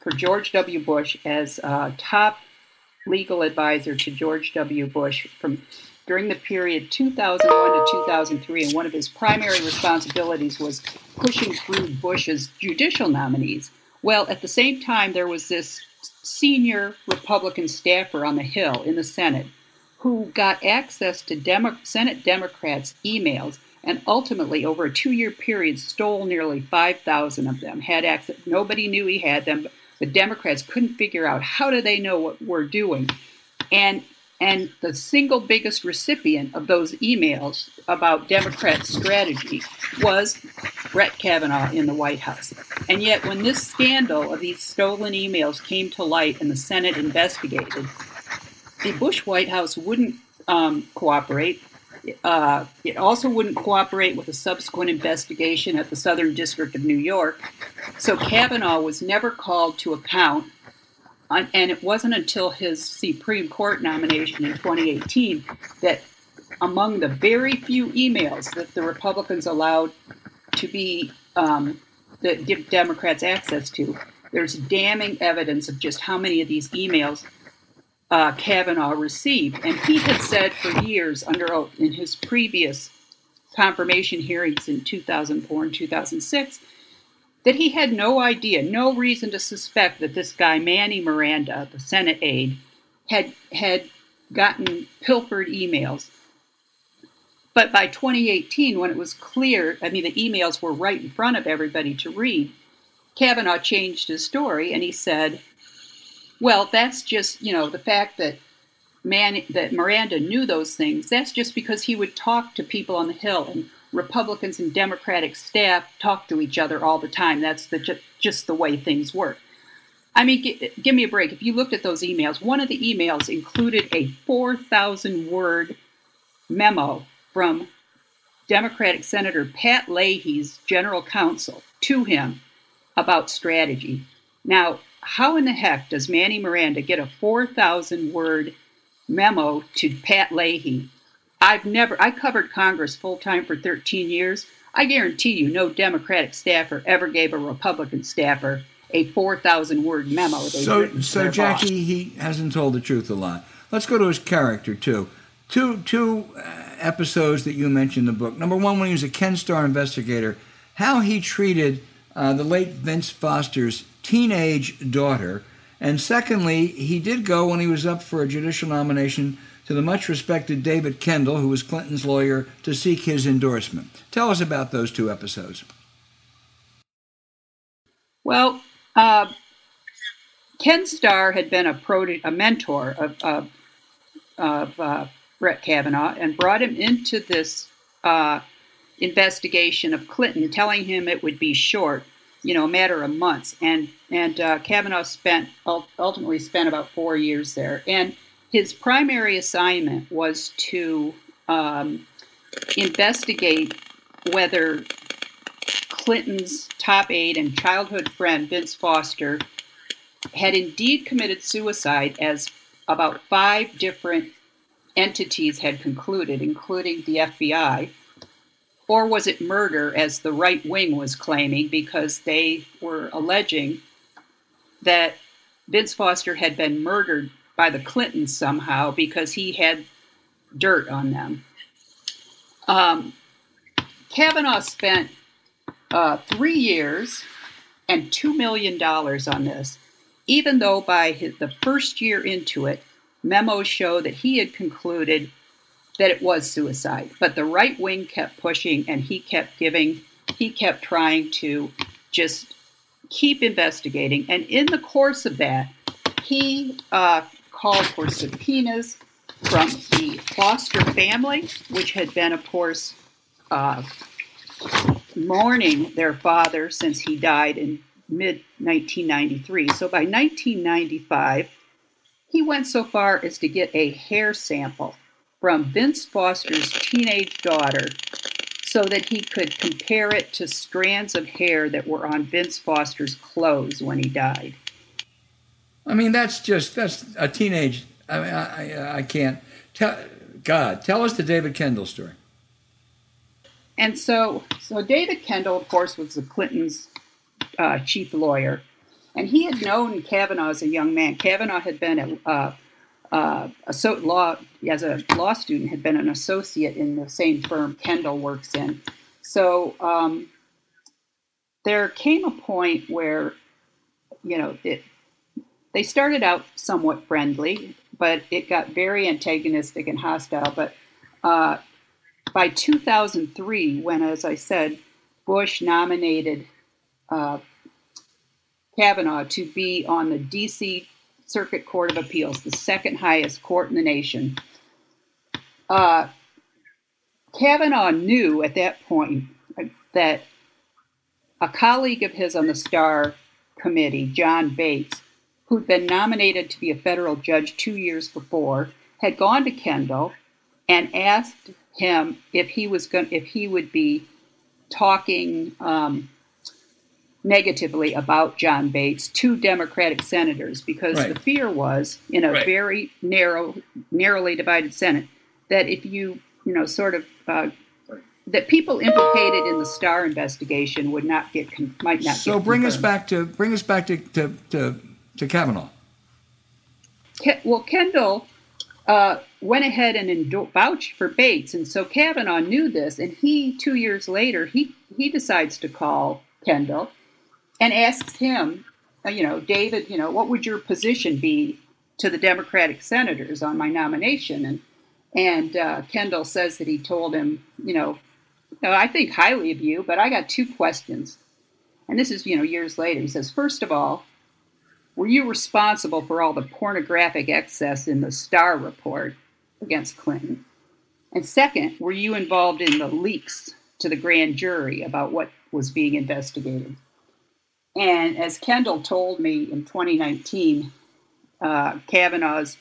for George W. Bush as top legal advisor to George W. Bush from during the period 2001 to 2003, and one of his primary responsibilities was pushing through Bush's judicial nominees. Well, at the same time, there was this senior Republican staffer on the Hill in the Senate who got access to Demo- Senate Democrats' emails and ultimately, over a two year period, stole nearly 5,000 of them. Had access, nobody knew he had them. The Democrats couldn't figure out how do they know what we're doing. And and the single biggest recipient of those emails about Democrat strategy was Brett Kavanaugh in the White House. And yet, when this scandal of these stolen emails came to light and the Senate investigated, the Bush White House wouldn't um, cooperate. Uh, it also wouldn't cooperate with a subsequent investigation at the Southern District of New York. So Kavanaugh was never called to account and it wasn't until his Supreme Court nomination in 2018 that among the very few emails that the Republicans allowed to be um, that give Democrats access to, there's damning evidence of just how many of these emails uh, Kavanaugh received. And he had said for years under oath in his previous confirmation hearings in 2004 and 2006 that he had no idea, no reason to suspect that this guy, Manny Miranda, the Senate aide, had, had gotten pilfered emails. But by 2018, when it was clear, I mean, the emails were right in front of everybody to read, Kavanaugh changed his story and he said, well, that's just, you know, the fact that man that Miranda knew those things, that's just because he would talk to people on the Hill and Republicans and Democratic staff talk to each other all the time. That's the, just the way things work. I mean, g- give me a break. If you looked at those emails, one of the emails included a 4,000 word memo from Democratic Senator Pat Leahy's general counsel to him about strategy. Now, how in the heck does Manny Miranda get a 4,000 word memo to Pat Leahy? I've never, I covered Congress full time for 13 years. I guarantee you, no Democratic staffer ever gave a Republican staffer a 4,000 word memo. So, so Jackie, boss. he hasn't told the truth a lot. Let's go to his character, too. Two, two uh, episodes that you mentioned in the book. Number one, when he was a Ken Starr investigator, how he treated uh, the late Vince Foster's teenage daughter. And secondly, he did go when he was up for a judicial nomination to the much respected David Kendall, who was Clinton's lawyer, to seek his endorsement. Tell us about those two episodes. Well, uh, Ken Starr had been a, pro- a mentor of, of, of uh, Brett Kavanaugh and brought him into this uh, investigation of Clinton, telling him it would be short you know, a matter of months. And and uh, Kavanaugh spent ultimately spent about four years there. And his primary assignment was to um, investigate whether Clinton's top aide and childhood friend Vince Foster had indeed committed suicide, as about five different entities had concluded, including the FBI. Or was it murder, as the right wing was claiming, because they were alleging that Vince Foster had been murdered by the Clintons somehow because he had dirt on them? Um, Kavanaugh spent uh, three years and $2 million on this, even though by his, the first year into it, memos show that he had concluded that it was suicide. But the right wing kept pushing and he kept giving, he kept trying to just keep investigating. And in the course of that, he uh, called for subpoenas from the Foster family, which had been, of course, uh, mourning their father since he died in mid 1993. So by 1995, he went so far as to get a hair sample from Vince Foster's teenage daughter so that he could compare it to strands of hair that were on Vince Foster's clothes when he died. I mean, that's just that's a teenage. I mean, I, I can't tell. God, tell us the David Kendall story. And so, so David Kendall, of course, was the Clintons' uh, chief lawyer, and he had known Kavanaugh as a young man. Kavanaugh had been at uh, uh, a law as a law student had been an associate in the same firm Kendall works in. So um, there came a point where, you know, it, they started out somewhat friendly, but it got very antagonistic and hostile. But uh, by 2003, when, as I said, Bush nominated uh, Kavanaugh to be on the D.C. Circuit Court of Appeals, the second highest court in the nation. Uh, Kavanaugh knew at that point that a colleague of his on the Starr Committee, John Bates, who'd been nominated to be a federal judge two years before, had gone to Kendall and asked him if he was going if he would be talking um, negatively about John Bates to Democratic senators because right. the fear was in a right. very narrow, narrowly divided Senate that if you, you know, sort of uh, that people implicated in the Starr investigation would not get might not. So bring confirmed. us back to bring us back to to to, to Kavanaugh. well, Kendall uh, went ahead and endo- vouched for Bates, and so Kavanaugh knew this, and he two years later he he decides to call Kendall and asks him, uh, you know, David, you know, what would your position be to the Democratic senators on my nomination? And and uh, Kendall says that he told him, you know, I think highly of you, but I got two questions. And this is, you know, years later. He says, first of all, were you responsible for all the pornographic excess in the Starr report against Clinton? And second, were you involved in the leaks to the grand jury about what was being investigated? And as Kendall told me in 2019, uh, Kavanaugh's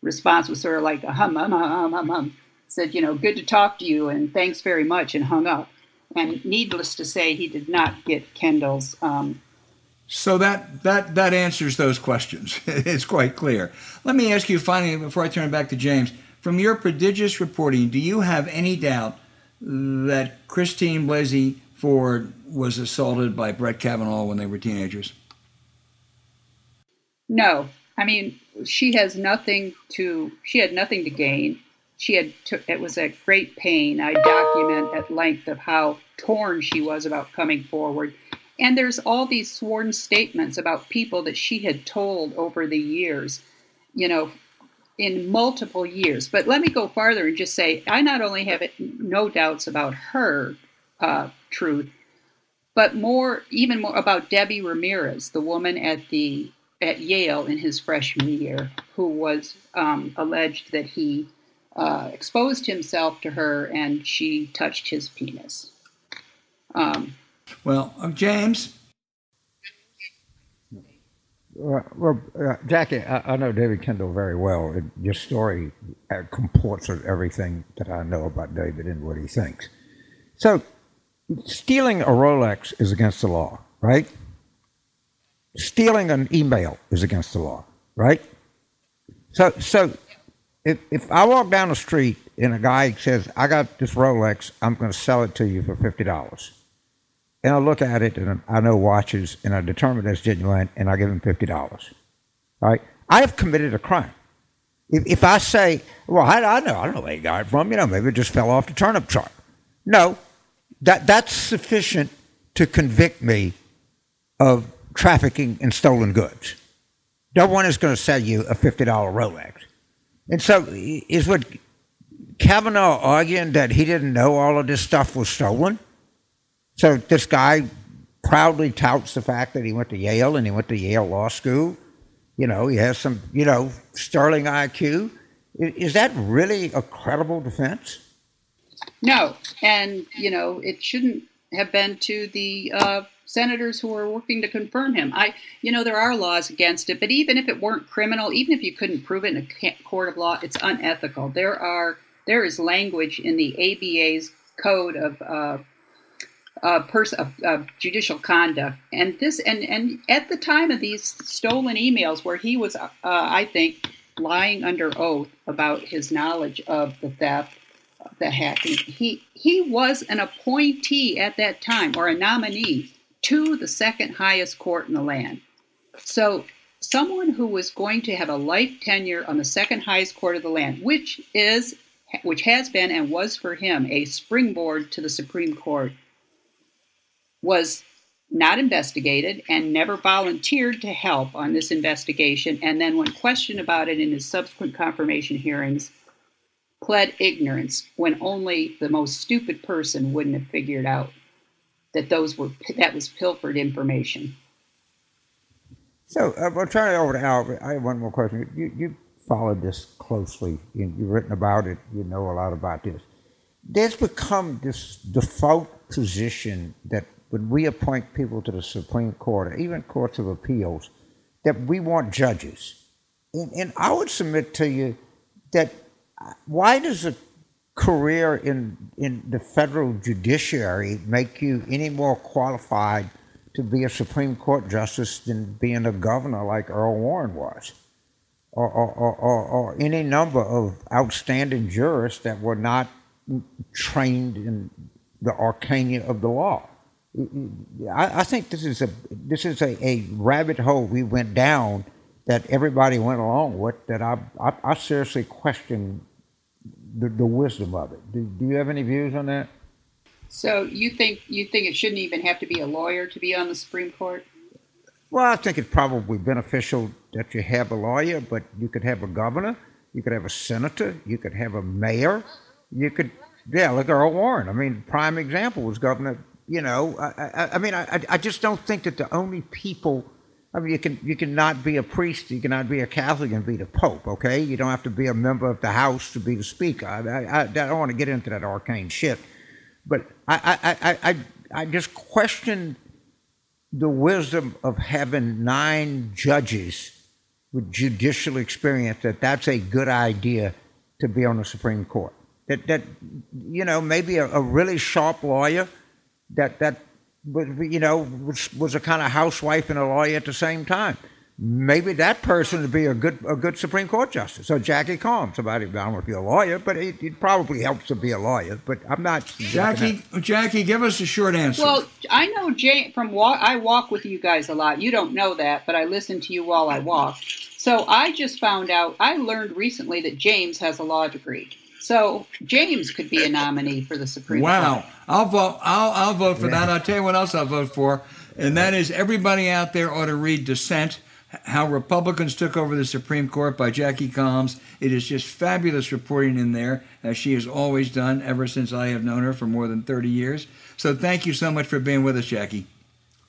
response was sort of like a hum, hum, hum, hum, hum. Said, you know, good to talk to you and thanks very much, and hung up. And needless to say, he did not get Kendall's. Um, so that, that, that answers those questions. it's quite clear. Let me ask you finally, before I turn it back to James, from your prodigious reporting, do you have any doubt that Christine Blasey Ford was assaulted by Brett Kavanaugh when they were teenagers? No. I mean, she has nothing to, she had nothing to gain. She had, to, it was a great pain. I document at length of how torn she was about coming forward. And there's all these sworn statements about people that she had told over the years, you know, in multiple years. But let me go farther and just say I not only have no doubts about her uh, truth, but more, even more about Debbie Ramirez, the woman at the at Yale in his freshman year, who was um, alleged that he uh, exposed himself to her and she touched his penis. Um, well, uh, James. Well, uh, Jackie, I, I, know David Kendall very well. It, your story uh, comports with everything that I know about David and what he thinks. So, stealing a Rolex is against the law, right? Stealing an email is against the law, right? So, so if, if I walk down the street and a guy says, I got this Rolex, I'm going to sell it to you for $50. And I look at it and I know watches and I determine that's genuine and I give him $50. All right? I have committed a crime. If, if I say, well, I, I know, I don't know where he got it from, you know, maybe it just fell off the turnip chart. No, that, that's sufficient to convict me of trafficking in stolen goods. No one is going to sell you a $50 Rolex. And so, is what Kavanaugh arguing that he didn't know all of this stuff was stolen? So, this guy proudly touts the fact that he went to Yale and he went to Yale Law School. You know, he has some, you know, sterling IQ. Is that really a credible defense? No, and you know it shouldn't have been to the uh, senators who are working to confirm him. I, you know, there are laws against it, but even if it weren't criminal, even if you couldn't prove it in a court of law, it's unethical. There are there is language in the ABA's code of uh, uh, pers- of, of, judicial conduct, and this and and at the time of these stolen emails, where he was, uh, I think, lying under oath about his knowledge of the theft the hacking. He he was an appointee at that time or a nominee to the second highest court in the land. So someone who was going to have a life tenure on the second highest court of the land, which is which has been and was for him a springboard to the Supreme Court, was not investigated and never volunteered to help on this investigation. And then, when questioned about it in his subsequent confirmation hearings, pled ignorance when only the most stupid person wouldn't have figured out that those were that was pilfered information. So uh, I'll turn it over to Al. I have one more question. You, you followed this closely. You, you've written about it. You know a lot about this. There's become this default position that when we appoint people to the Supreme Court, or even courts of appeals, that we want judges. And, and I would submit to you that uh, why does a career in in the federal judiciary make you any more qualified to be a Supreme Court justice than being a governor like Earl Warren was, or or, or, or, or any number of outstanding jurists that were not trained in the arcana of the law? I, I think this is a this is a, a rabbit hole we went down that everybody went along with that I, I, I seriously question the, the wisdom of it. Do, do you have any views on that? So you think you think it shouldn't even have to be a lawyer to be on the Supreme Court? Well, I think it's probably beneficial that you have a lawyer, but you could have a governor, you could have a senator, you could have a mayor, you could, yeah, look at Earl Warren. I mean, prime example was Governor. You know, I, I, I mean, I, I just don't think that the only people. I mean, you can you cannot be a priest, you cannot be a Catholic and be the Pope. Okay, you don't have to be a member of the House to be the Speaker. I, I, I don't want to get into that arcane shit, but I I, I, I, just question the wisdom of having nine judges with judicial experience that that's a good idea to be on the Supreme Court. That that you know maybe a, a really sharp lawyer that that was you know was, was a kind of housewife and a lawyer at the same time. Maybe that person would be a good a good Supreme Court justice. So Jackie Calmes, somebody I don't know if you're a lawyer, but it, it probably helps to be a lawyer. But I'm not. Jackie, Jackie, give us a short answer. Well, I know Jay from walk. I walk with you guys a lot. You don't know that, but I listen to you while I walk. So I just found out. I learned recently that James has a law degree. So James could be a nominee for the Supreme wow. Court. Wow. I'll vote. I'll, I'll vote for that. I'll tell you what else I'll vote for, and that is everybody out there ought to read Dissent. How Republicans took over the Supreme Court by Jackie Calmes. It is just fabulous reporting in there, as she has always done ever since I have known her for more than 30 years. So thank you so much for being with us, Jackie.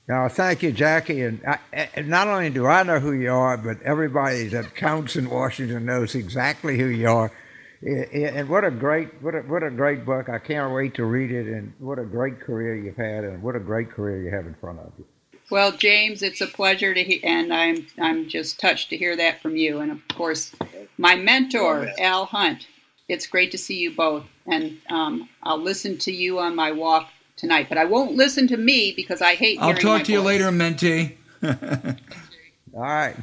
No, thank you, Jackie. And, I, and not only do I know who you are, but everybody that counts in Washington knows exactly who you are. And what a great, what a, what a great book! I can't wait to read it. And what a great career you've had, and what a great career you have in front of you. Well, James, it's a pleasure to hear, and I'm I'm just touched to hear that from you. And of course, my mentor, Al Hunt. It's great to see you both, and um, I'll listen to you on my walk tonight. But I won't listen to me because I hate. I'll hearing talk my to you later, mentee. All right.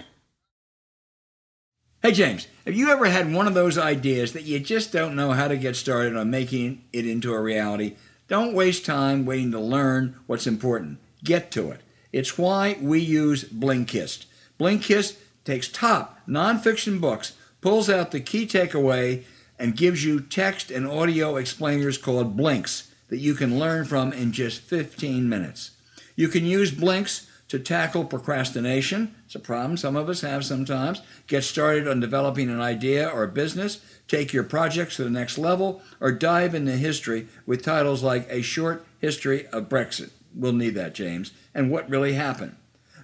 Hey, James, have you ever had one of those ideas that you just don't know how to get started on making it into a reality? Don't waste time waiting to learn what's important. Get to it. It's why we use Blinkist. Blinkist takes top nonfiction books, pulls out the key takeaway, and gives you text and audio explainers called Blinks that you can learn from in just 15 minutes. You can use Blinks to tackle procrastination. It's a problem some of us have sometimes. Get started on developing an idea or a business, take your projects to the next level, or dive into history with titles like A Short History of Brexit. We'll need that, James. And what really happened.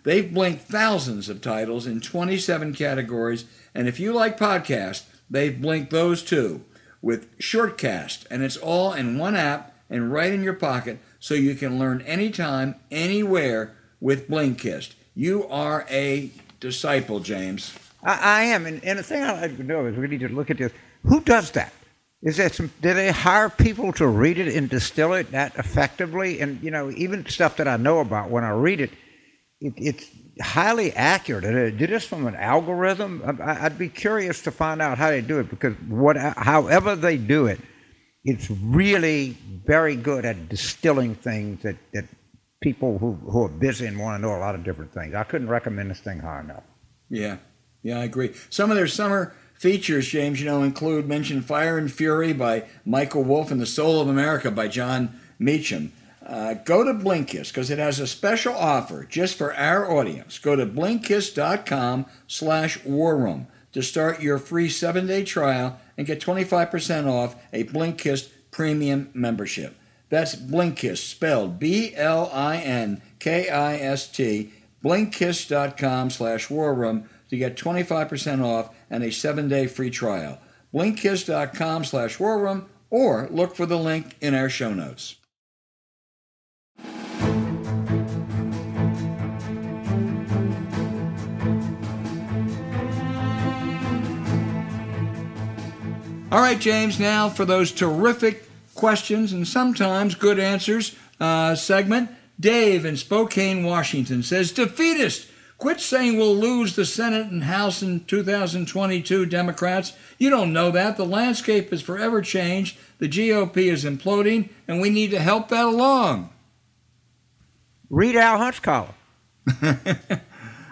They've blinked thousands of titles in 27 categories, and if you like podcasts, they've blinked those too with Shortcast, and it's all in one app and right in your pocket so you can learn anytime, anywhere with Blinkist. You are a disciple, James. I, I am, and, and the thing I'd like to know is we need to look at this. Who does that? Is that some? Do they hire people to read it and distill it that effectively? And you know, even stuff that I know about when I read it, it it's highly accurate. Do this from an algorithm. I, I'd be curious to find out how they do it because what, however they do it, it's really very good at distilling things that that people who, who are busy and want to know a lot of different things. I couldn't recommend this thing high enough. Yeah, yeah, I agree. Some of their summer features, James, you know, include mention Fire and Fury by Michael Wolff and The Soul of America by Jon Meacham. Uh, go to Blinkist because it has a special offer just for our audience. Go to Blinkist.com slash war room to start your free seven-day trial and get 25% off a Blinkist premium membership. That's Blinkist, spelled B-L-I-N-K-I-S-T, Blinkist.com slash war room to get 25% off and a seven-day free trial. Blinkist.com slash war room or look for the link in our show notes. All right, James, now for those terrific questions and sometimes good answers uh, segment. Dave in Spokane, Washington says, Defeatist, quit saying we'll lose the Senate and House in 2022, Democrats. You don't know that. The landscape has forever changed. The GOP is imploding, and we need to help that along. Read Al Hunt's column.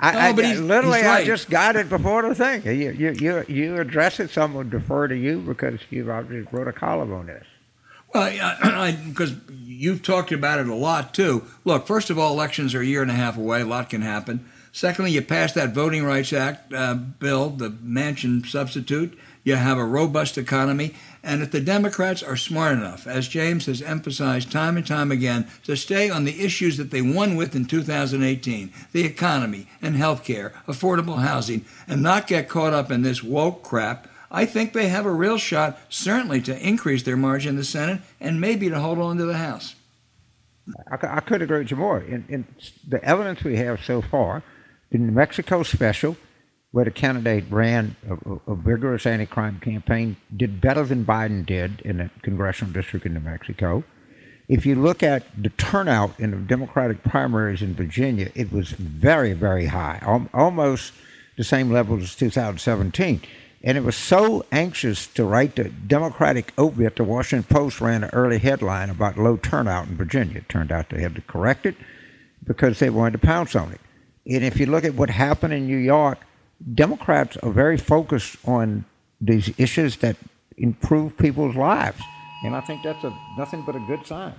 I, No, but I, literally, he's I just got it before the thing. You, you, you, you address it, someone defer to you because you wrote a column on this. Because you've talked about it a lot too. Look, first of all, elections are a year and a half away. A lot can happen. Secondly, you passed that Voting Rights Act uh, bill, the Manchin substitute. You have a robust economy. And if the Democrats are smart enough, as James has emphasized time and time again, to stay on the issues that they won with in 2018 the economy and health care, affordable housing, and not get caught up in this woke crap, I think they have a real shot, certainly, to increase their margin in the Senate and maybe to hold on to the House. I, I could agree with you more. In, in the evidence we have so far, the New Mexico special, where the candidate ran a, a- vigorous anti-crime campaign, did better than Biden did in a congressional district in New Mexico. If you look at the turnout in the Democratic primaries in Virginia, it was very, very high, almost the same level as 2017. And it was so anxious to write the Democratic obit, the Washington Post ran an early headline about low turnout in Virginia. It turned out they had to correct it because they wanted to pounce on it. And if you look at what happened in New York, Democrats are very focused on these issues that improve people's lives. And I think that's a nothing but a good sign.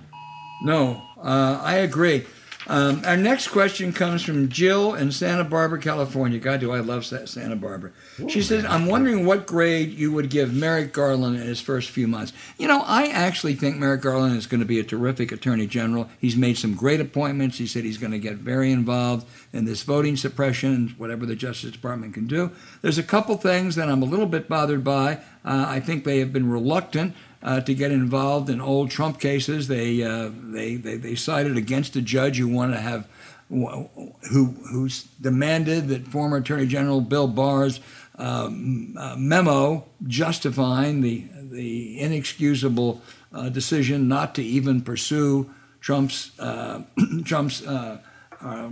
No, uh, I agree. Um, our next question comes from Jill in Santa Barbara, California. God, do I love Santa Barbara. She says, I'm wondering what grade you would give Merrick Garland in his first few months. You know, I actually think Merrick Garland is going to be a terrific attorney general. He's made some great appointments. He said he's going to get very involved in this voting suppression, whatever the Justice Department can do. There's a couple things that I'm a little bit bothered by. Uh, I think they have been reluctant uh, to get involved in old Trump cases. They, uh, they they they sided against a judge who wanted to have who who demanded that former Attorney General Bill Barr's um, uh, memo justifying the the inexcusable uh, decision not to even pursue Trump's uh, Trump's uh, uh,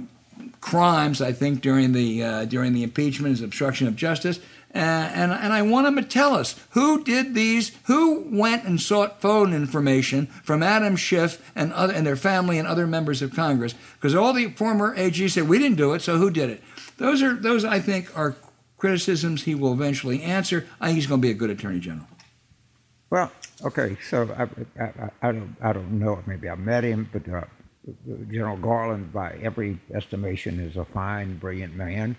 crimes. I think during the uh, during the impeachment is obstruction of justice. Uh, and and I want him to tell us who did these, who went and sought phone information from Adam Schiff and other and their family and other members of Congress, because all the former AGs said we didn't do it, so who did it? Those are those I think are criticisms he will eventually answer. I think he's going to be a good attorney general. Well, okay, so I, I, I don't I don't know. Maybe I met him, but uh, General Garland, by every estimation, is a fine, brilliant man.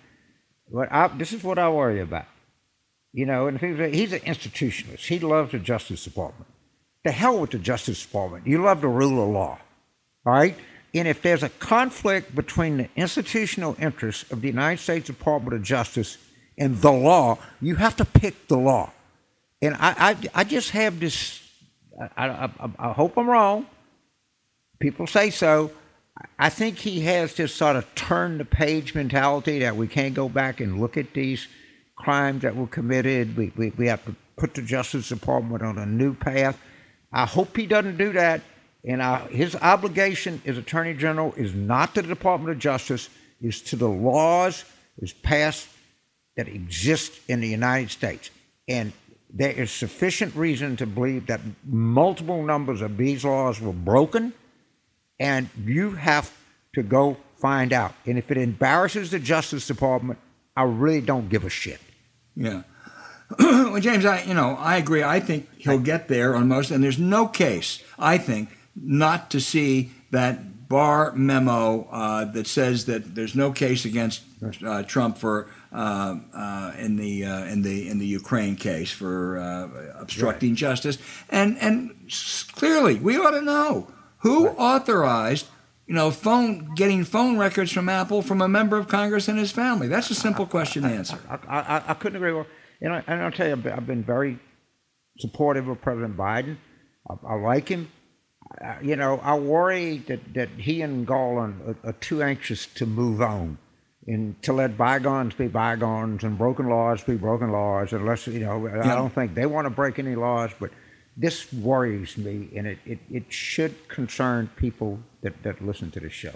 But I, this is what I worry about. You know, and he's, an institutionalist. He loves the Justice Department. The hell with the Justice Department. You love the rule of law, all right? And if there's a conflict between the institutional interests of the United States Department of Justice and the law, you have to pick the law. And I, I, I just have this. I, I- I hope I'm wrong. People say so. I think he has this sort of turn the page mentality that we can't go back and look at these crimes that were committed. We, we, we have to put the Justice Department on a new path. I hope he doesn't do that. And I, his obligation as Attorney General is not to the Department of Justice, is to the laws is passed that exist in the United States. And there is sufficient reason to believe that multiple numbers of these laws were broken, and you have to go find out. And if it embarrasses the Justice Department, I really don't give a shit. Yeah. well, James, I you know I agree. I think he'll get there on most, and there's no case I think not to see that Barr memo uh, that says that there's no case against uh, Trump for uh, uh, in the uh, in the in the Ukraine case for uh, obstructing justice, and and clearly we ought to know who authorized. You know, phone getting phone records from Apple from a member of Congress and his family. That's a simple question to answer. I, I, I couldn't agree more. And, I, and I'll tell you, I've been, very supportive of President Biden. I, I like him. I, you know, I worry that, that he and Garland are, are too anxious to move on and to let bygones be bygones and broken laws be broken laws. Unless, you know, I don't think they want to break any laws, but this worries me, and it, it, it should concern people that, that listen to the show.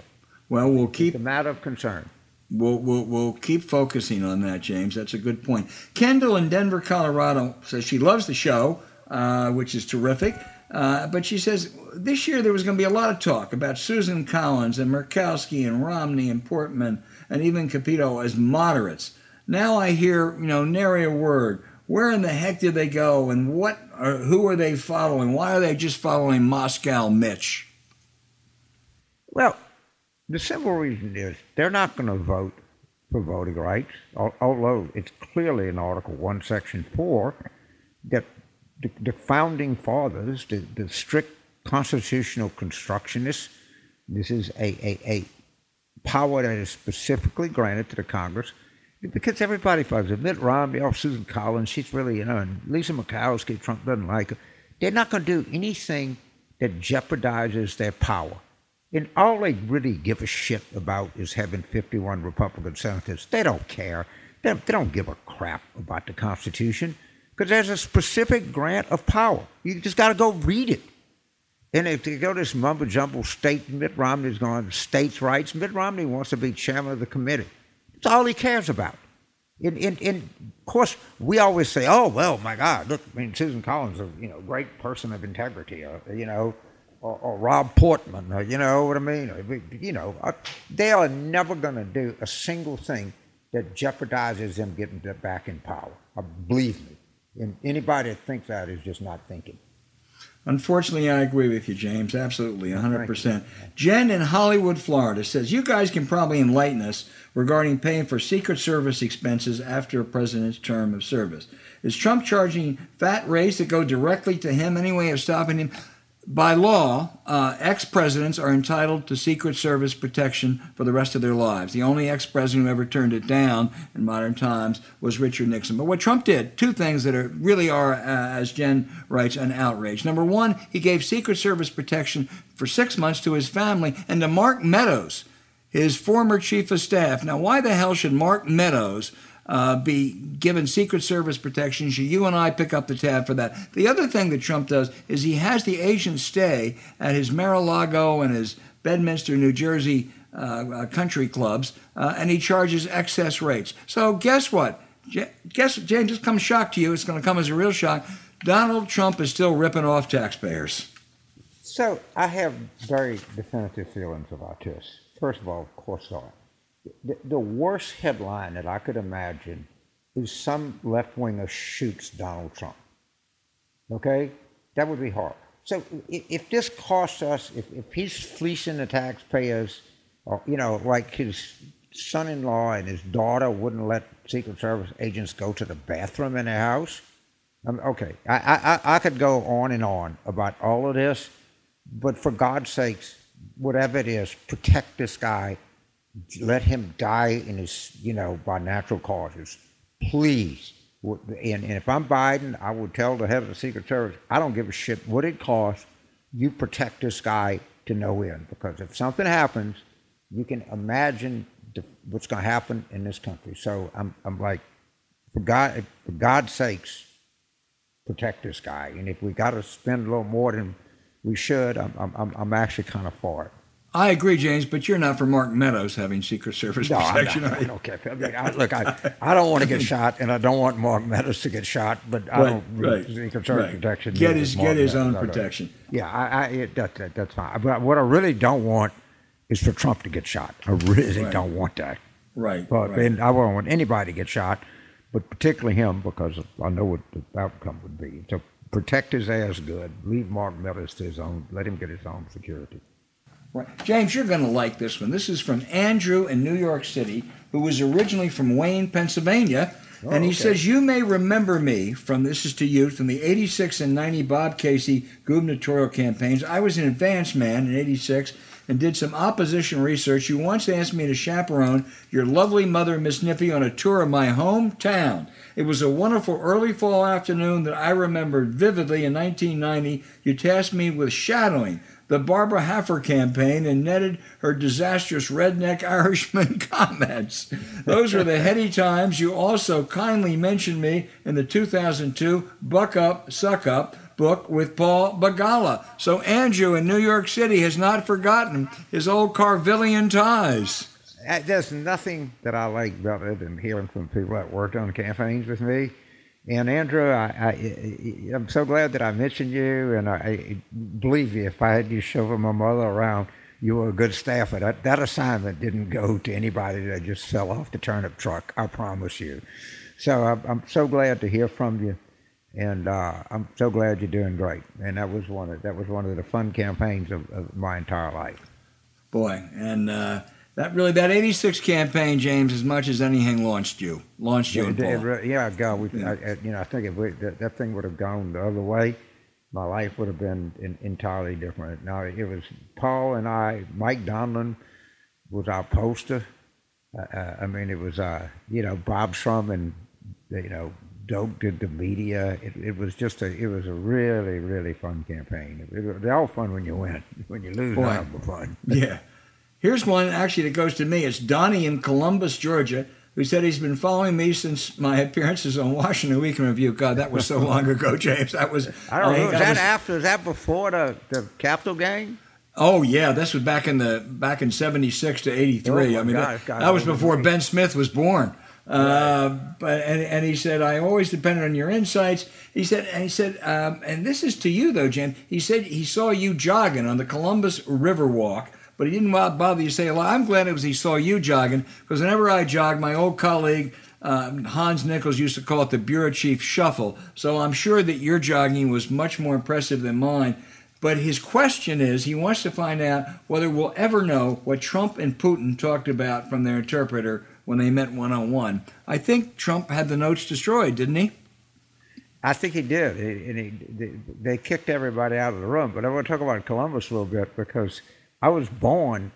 Well, we'll keep It's a matter of concern. We'll, we'll, we'll keep focusing on that, James. That's a good point. Kendall in Denver, Colorado says she loves the show, uh, which is terrific. Uh, but she says this year there was going to be a lot of talk about Susan Collins and Murkowski and Romney and Portman and even Capito as moderates. Now I hear, you know, nary a word. Where in the heck did they go and what are, who are they following? Why are they just following Moscow Mitch? Well, the simple reason is they're not going to vote for voting rights, although it's clearly in Article 1, Section 4 that the, the founding fathers, the, the strict constitutional constructionists, this is a, a, a power that is specifically granted to the Congress because everybody finds it. Mitt Romney, or Susan Collins, she's really, you know, and Lisa Murkowski, Trump doesn't like her. They're not going to do anything that jeopardizes their power. And all they really give a shit about is having 51 Republican senators. They don't care. They, they don't give a crap about the Constitution because there's a specific grant of power. You just got to go read it. And if you go to this mumbo jumbo state, Mitt Romney's going to states' rights. Mitt Romney wants to be chairman of the committee. That's all he cares about. And, and, and of course, we always say, "Oh well, my God, look, I mean, Susan Collins, is a you know great person of integrity, uh, you know, or, or, Rob Portman, uh, you know what I mean? You know, uh, they are never going to do a single thing that jeopardizes them getting back in power. Uh, believe me. And anybody that thinks that is just not thinking. Unfortunately, I agree with you, James. Absolutely, 100%. Jen in Hollywood, Florida says, You guys can probably enlighten us regarding paying for Secret Service expenses after a president's term of service. Is Trump charging fat rates that go directly to him? Any way of stopping him? By law, uh, ex presidents are entitled to Secret Service protection for the rest of their lives. The only ex president who ever turned it down in modern times was Richard Nixon. But what Trump did, two things that are really are, uh, as Jen writes, an outrage. Number one, he gave Secret Service protection for six months to his family and to Mark Meadows, his former chief of staff. Now, why the hell should Mark Meadows? Uh, be given Secret Service protection. Should you and I pick up the tab for that? The other thing that Trump does is he has the agents stay at his Mar-a-Lago and his Bedminster, New Jersey uh, uh, country clubs, uh, and he charges excess rates. So guess what? Guess, James, this comes shock to you. It's going to come as a real shock. Donald Trump is still ripping off taxpayers. So I have very definitive feelings about this. First of all, of course, I the, the worst headline that I could imagine is some left winger shoots Donald Trump. Okay? That would be horrible. So if this costs us, if, if he's fleecing the taxpayers, or, you know, like his son in law and his daughter wouldn't let Secret Service agents go to the bathroom in their house. Um, okay, I, I, I could go on and on about all of this, but for God's sakes, whatever it is, protect this guy let him die in his, you know, by natural causes. Please. And, and if I'm Biden, I would tell the head of the Secret Service, I don't give a shit what it costs. You protect this guy to no end. Because if something happens, you can imagine the, what's going to happen in this country. So I'm, I'm like, for, God, for God's sakes, protect this guy. And if we got to spend a little more than we should, I'm, I'm, I'm actually kind of for it. I agree, James, but you're not for Mark Meadows having Secret Service no, protection. I'm not, I don't care. I mean, I, look, I, I don't want to get shot, and I don't want Mark Meadows to get shot, but I right, don't right, Secret Service right. protection. Get his get his Meadows. own protection. Yeah, I, I it, that, that, that's fine. But what I really don't want is for Trump to get shot. I really Right. don't want that. Right. But right. and I won't want anybody to get shot, but particularly him because I know what the outcome would be. So protect his ass good. Leave Mark Meadows to his own. Let him get his own security. Right. James, you're going to like this one. This is from Andrew in New York City, who was originally from Wayne, Pennsylvania. Oh, and he okay. says, You may remember me from this is to you from the 86 and 90 Bob Casey gubernatorial campaigns. I was an advance man in 86 and did some opposition research. You once asked me to chaperone your lovely mother, Miss Nippy, on a tour of my hometown. It was a wonderful early fall afternoon that I remembered vividly in 1990. You tasked me with shadowing the Barbara Hafer campaign and netted her disastrous redneck Irishman comments. Those were the heady times. You also kindly mentioned me in the 2002 Buck Up, Suck Up book with Paul Begala. So Andrew in New York City has not forgotten his old Carvillian ties. There's nothing that I like better than hearing from people that worked on campaigns with me. And Andrew, I, I, am so glad that I mentioned you, and I, I believe you. If I had you chauffeur my mother around, you were a good staffer. That, that assignment didn't go to anybody that just fell off the turnip truck. I promise you. So I'm, I'm so glad to hear from you, and uh, I'm so glad you're doing great. And that was one of that was one of the fun campaigns of, of my entire life. Boy, and uh, that really that '86 campaign, James, as much as anything launched you, launched you. Yeah, it, yeah God, we, yeah. I, you know, I think if we, that, that thing would have gone the other way my life would have been in, entirely different. Now it was Paul and I. Mike Donilon was our poster. Uh, uh, I mean, it was uh, you know Bob Shrum and you know Doak did the media. It, it was just a it was a really really fun campaign. It, it, they're all fun when you win. When you lose, not fun. yeah. Here's one actually that goes to me. It's Donnie in Columbus, Georgia who said he's been following me since my appearances on Washington Week in Review. God, that was so long ago, James. That was. I don't know. Is that, that was, after? Is that before the the Capitol game? Oh yeah, this was back in the back in '76 to '83. Oh, I mean, gosh, that, that was before Ben Smith was born. Uh, but and, and he said, I always depended on your insights. He said, and he said, um, and this is to you though, Jim. He said he saw you jogging on the Columbus River Walk but he didn't bother to say, well, I'm glad it was he saw you jogging, because whenever I jog, my old colleague um, Hans Nichols used to call it the bureau chief shuffle. So I'm sure that your jogging was much more impressive than mine. But his question is he wants to find out whether we'll ever know what Trump and Putin talked about from their interpreter when they met one on one. I think Trump had the notes destroyed, didn't he? I think he did. And he, they kicked everybody out of the room. But I want to talk about Columbus a little bit because I was born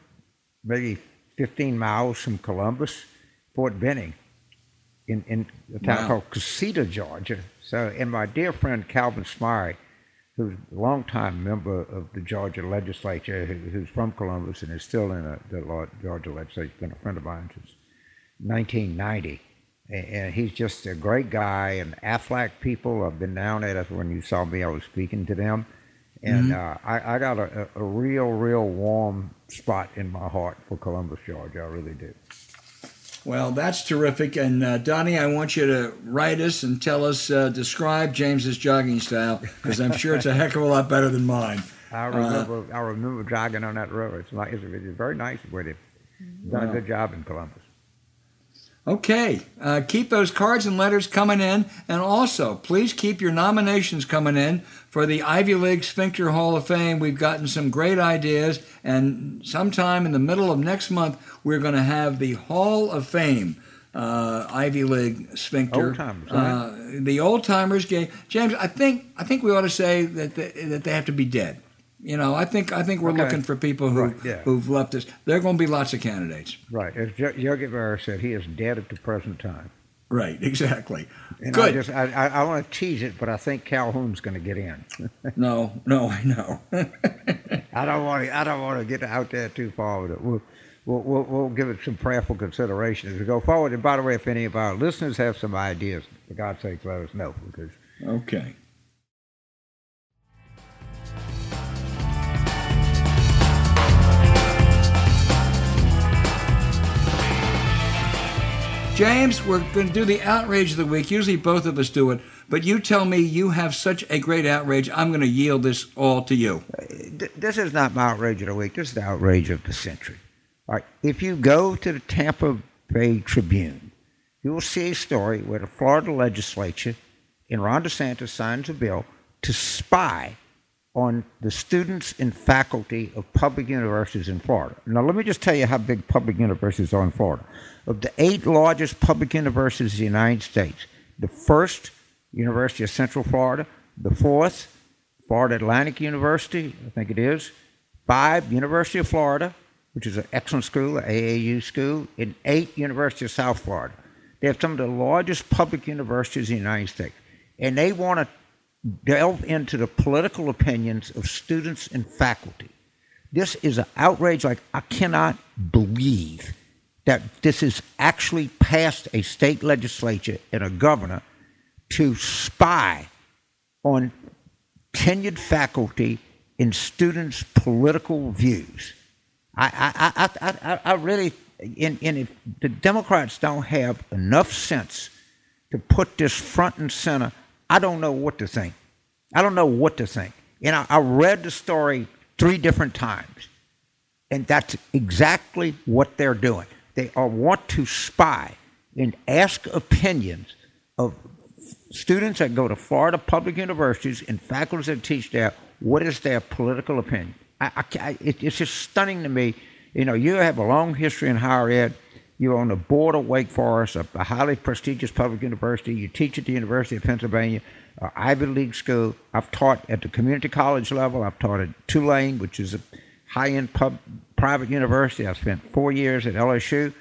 maybe 15 miles from Columbus, Fort Benning, in, in a town wow. called Cusseta, Georgia. So, and my dear friend Calvin Smyre, who's a longtime member of the Georgia legislature, who, who's from Columbus and is still in a, the Georgia legislature, been a friend of mine since 1990. And he's just a great guy. And Aflac people, I've been down there. That's when you saw me. I was speaking to them. And mm-hmm. uh, I, I, got a, a, real, real warm spot in my heart for Columbus, Georgia. I really do. Well, that's terrific. And uh, Donnie, I want you to write us and tell us, uh, describe James's jogging style, because I'm sure it's a heck of a lot better than mine. I remember, I remember jogging on that road. It's, like, it's, it's very nice with him. Done a good job in Columbus. Okay, uh, keep those cards and letters coming in, and also please keep your nominations coming in for the Ivy League Sphincter Hall of Fame. We've gotten some great ideas, and sometime in the middle of next month, we're going to have the Hall of Fame. Uh, Ivy League sphincter. Old timers, right? uh, the old timers game. James, I think I think we ought to say that they, that they have to be dead. You know, I think I think we're okay. looking for people who right, yeah. who've left us. There are going to be lots of candidates. Right, as Yogi Berra said, he is dead at the present time. Right, exactly. And Good. I, just, I, I, I want to tease it, but I think Calhoun's going to get in. no, no, I know. I don't want to. I don't want to get out there too far with it. We'll, we'll, we'll, we'll give it some prayerful consideration as we go forward. And by the way, if any of our listeners have some ideas, for God's sake, let us know because. Okay. James, we're going to do the outrage of the week. Usually both of us do it, but you tell me you have such a great outrage. I'm going to yield this all to you. This is not my outrage of the week. This is the outrage of the century. All right. If you go to the Tampa Bay Tribune, you will see a story where the Florida legislature and Ron DeSantis signs a bill to spy on the students and faculty of public universities in Florida. Now, let me just tell you how big public universities are in Florida. Of the eight largest public universities in the United States, the first, University of Central Florida, the fourth, Florida Atlantic University, I think it is, five, University of Florida, which is an excellent school, an AAU school, and eight, University of South Florida. They have some of the largest public universities in the United States. And they want to delve into the political opinions of students and faculty. This is an outrage like I cannot believe that this is actually passed a state legislature and a governor to spy on tenured faculty in students' political views. I, I, I, I, I really, and, and if the Democrats don't have enough sense to put this front and center, I don't know what to think. I don't know what to think. And I, I read the story three different times, and that's exactly what they're doing. They are, want to spy and ask opinions of students that go to Florida public universities and faculty that teach there. What is their political opinion? I, I, it, it's just stunning to me. You know, you have a long history in higher ed. You're on the board of Wake Forest, a, a highly prestigious public university. You teach at the University of Pennsylvania, uh, Ivy League school. I've taught at the community college level. I've taught at Tulane, which is a high-end pub, private university. I've spent four years at LSU.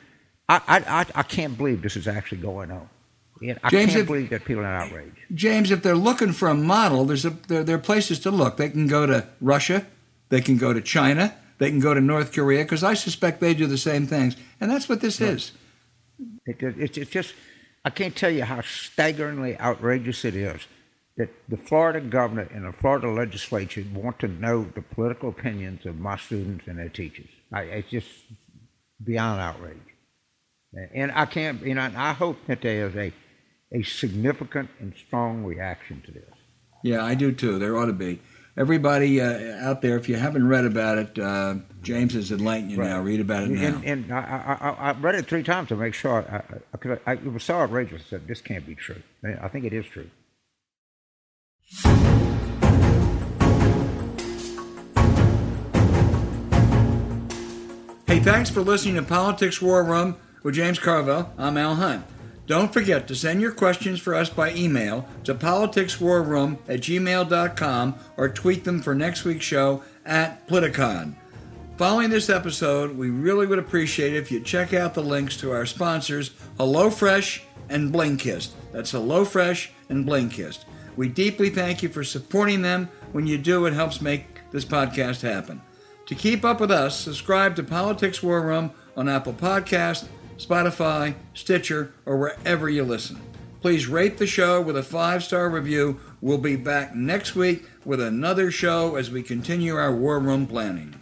I, I, I can't believe this is actually going on. I James, can't if, believe that people are outraged. James, if they're looking for a model, there's a, there, there are places to look. They can go to Russia, they can go to China, they can go to North Korea, because I suspect they do the same things. And that's what this is. It, it, it's just, I can't tell you how staggeringly outrageous it is that the Florida governor and the Florida legislature want to know the political opinions of my students and their teachers. I, it's just beyond outrage. And I can't, you know, I hope that there is a, a significant and strong reaction to this. Yeah, I do too. There ought to be. Everybody uh, out there, if you haven't read about it, uh, James has enlightened you right. now. Read about it now. And, and I, I, I, read it three times to make sure. I, I, it was so outrageous. I said, this can't be true. I think it is true. Hey, thanks for listening to Politics War Room with James Carville. I'm Al Hunt. Don't forget to send your questions for us by email to politicswarroom at gmail.com or tweet them for next week's show at Politicon. Following this episode, we really would appreciate it if you check out the links to our sponsors, HelloFresh and Blinkist. That's HelloFresh and Blinkist. We deeply thank you for supporting them. When you do, it helps make this podcast happen. To keep up with us, subscribe to Politics War Room on Apple Podcast, Spotify, Stitcher, or wherever you listen. Please rate the show with a five star review. We'll be back next week with another show as we continue our War Room planning.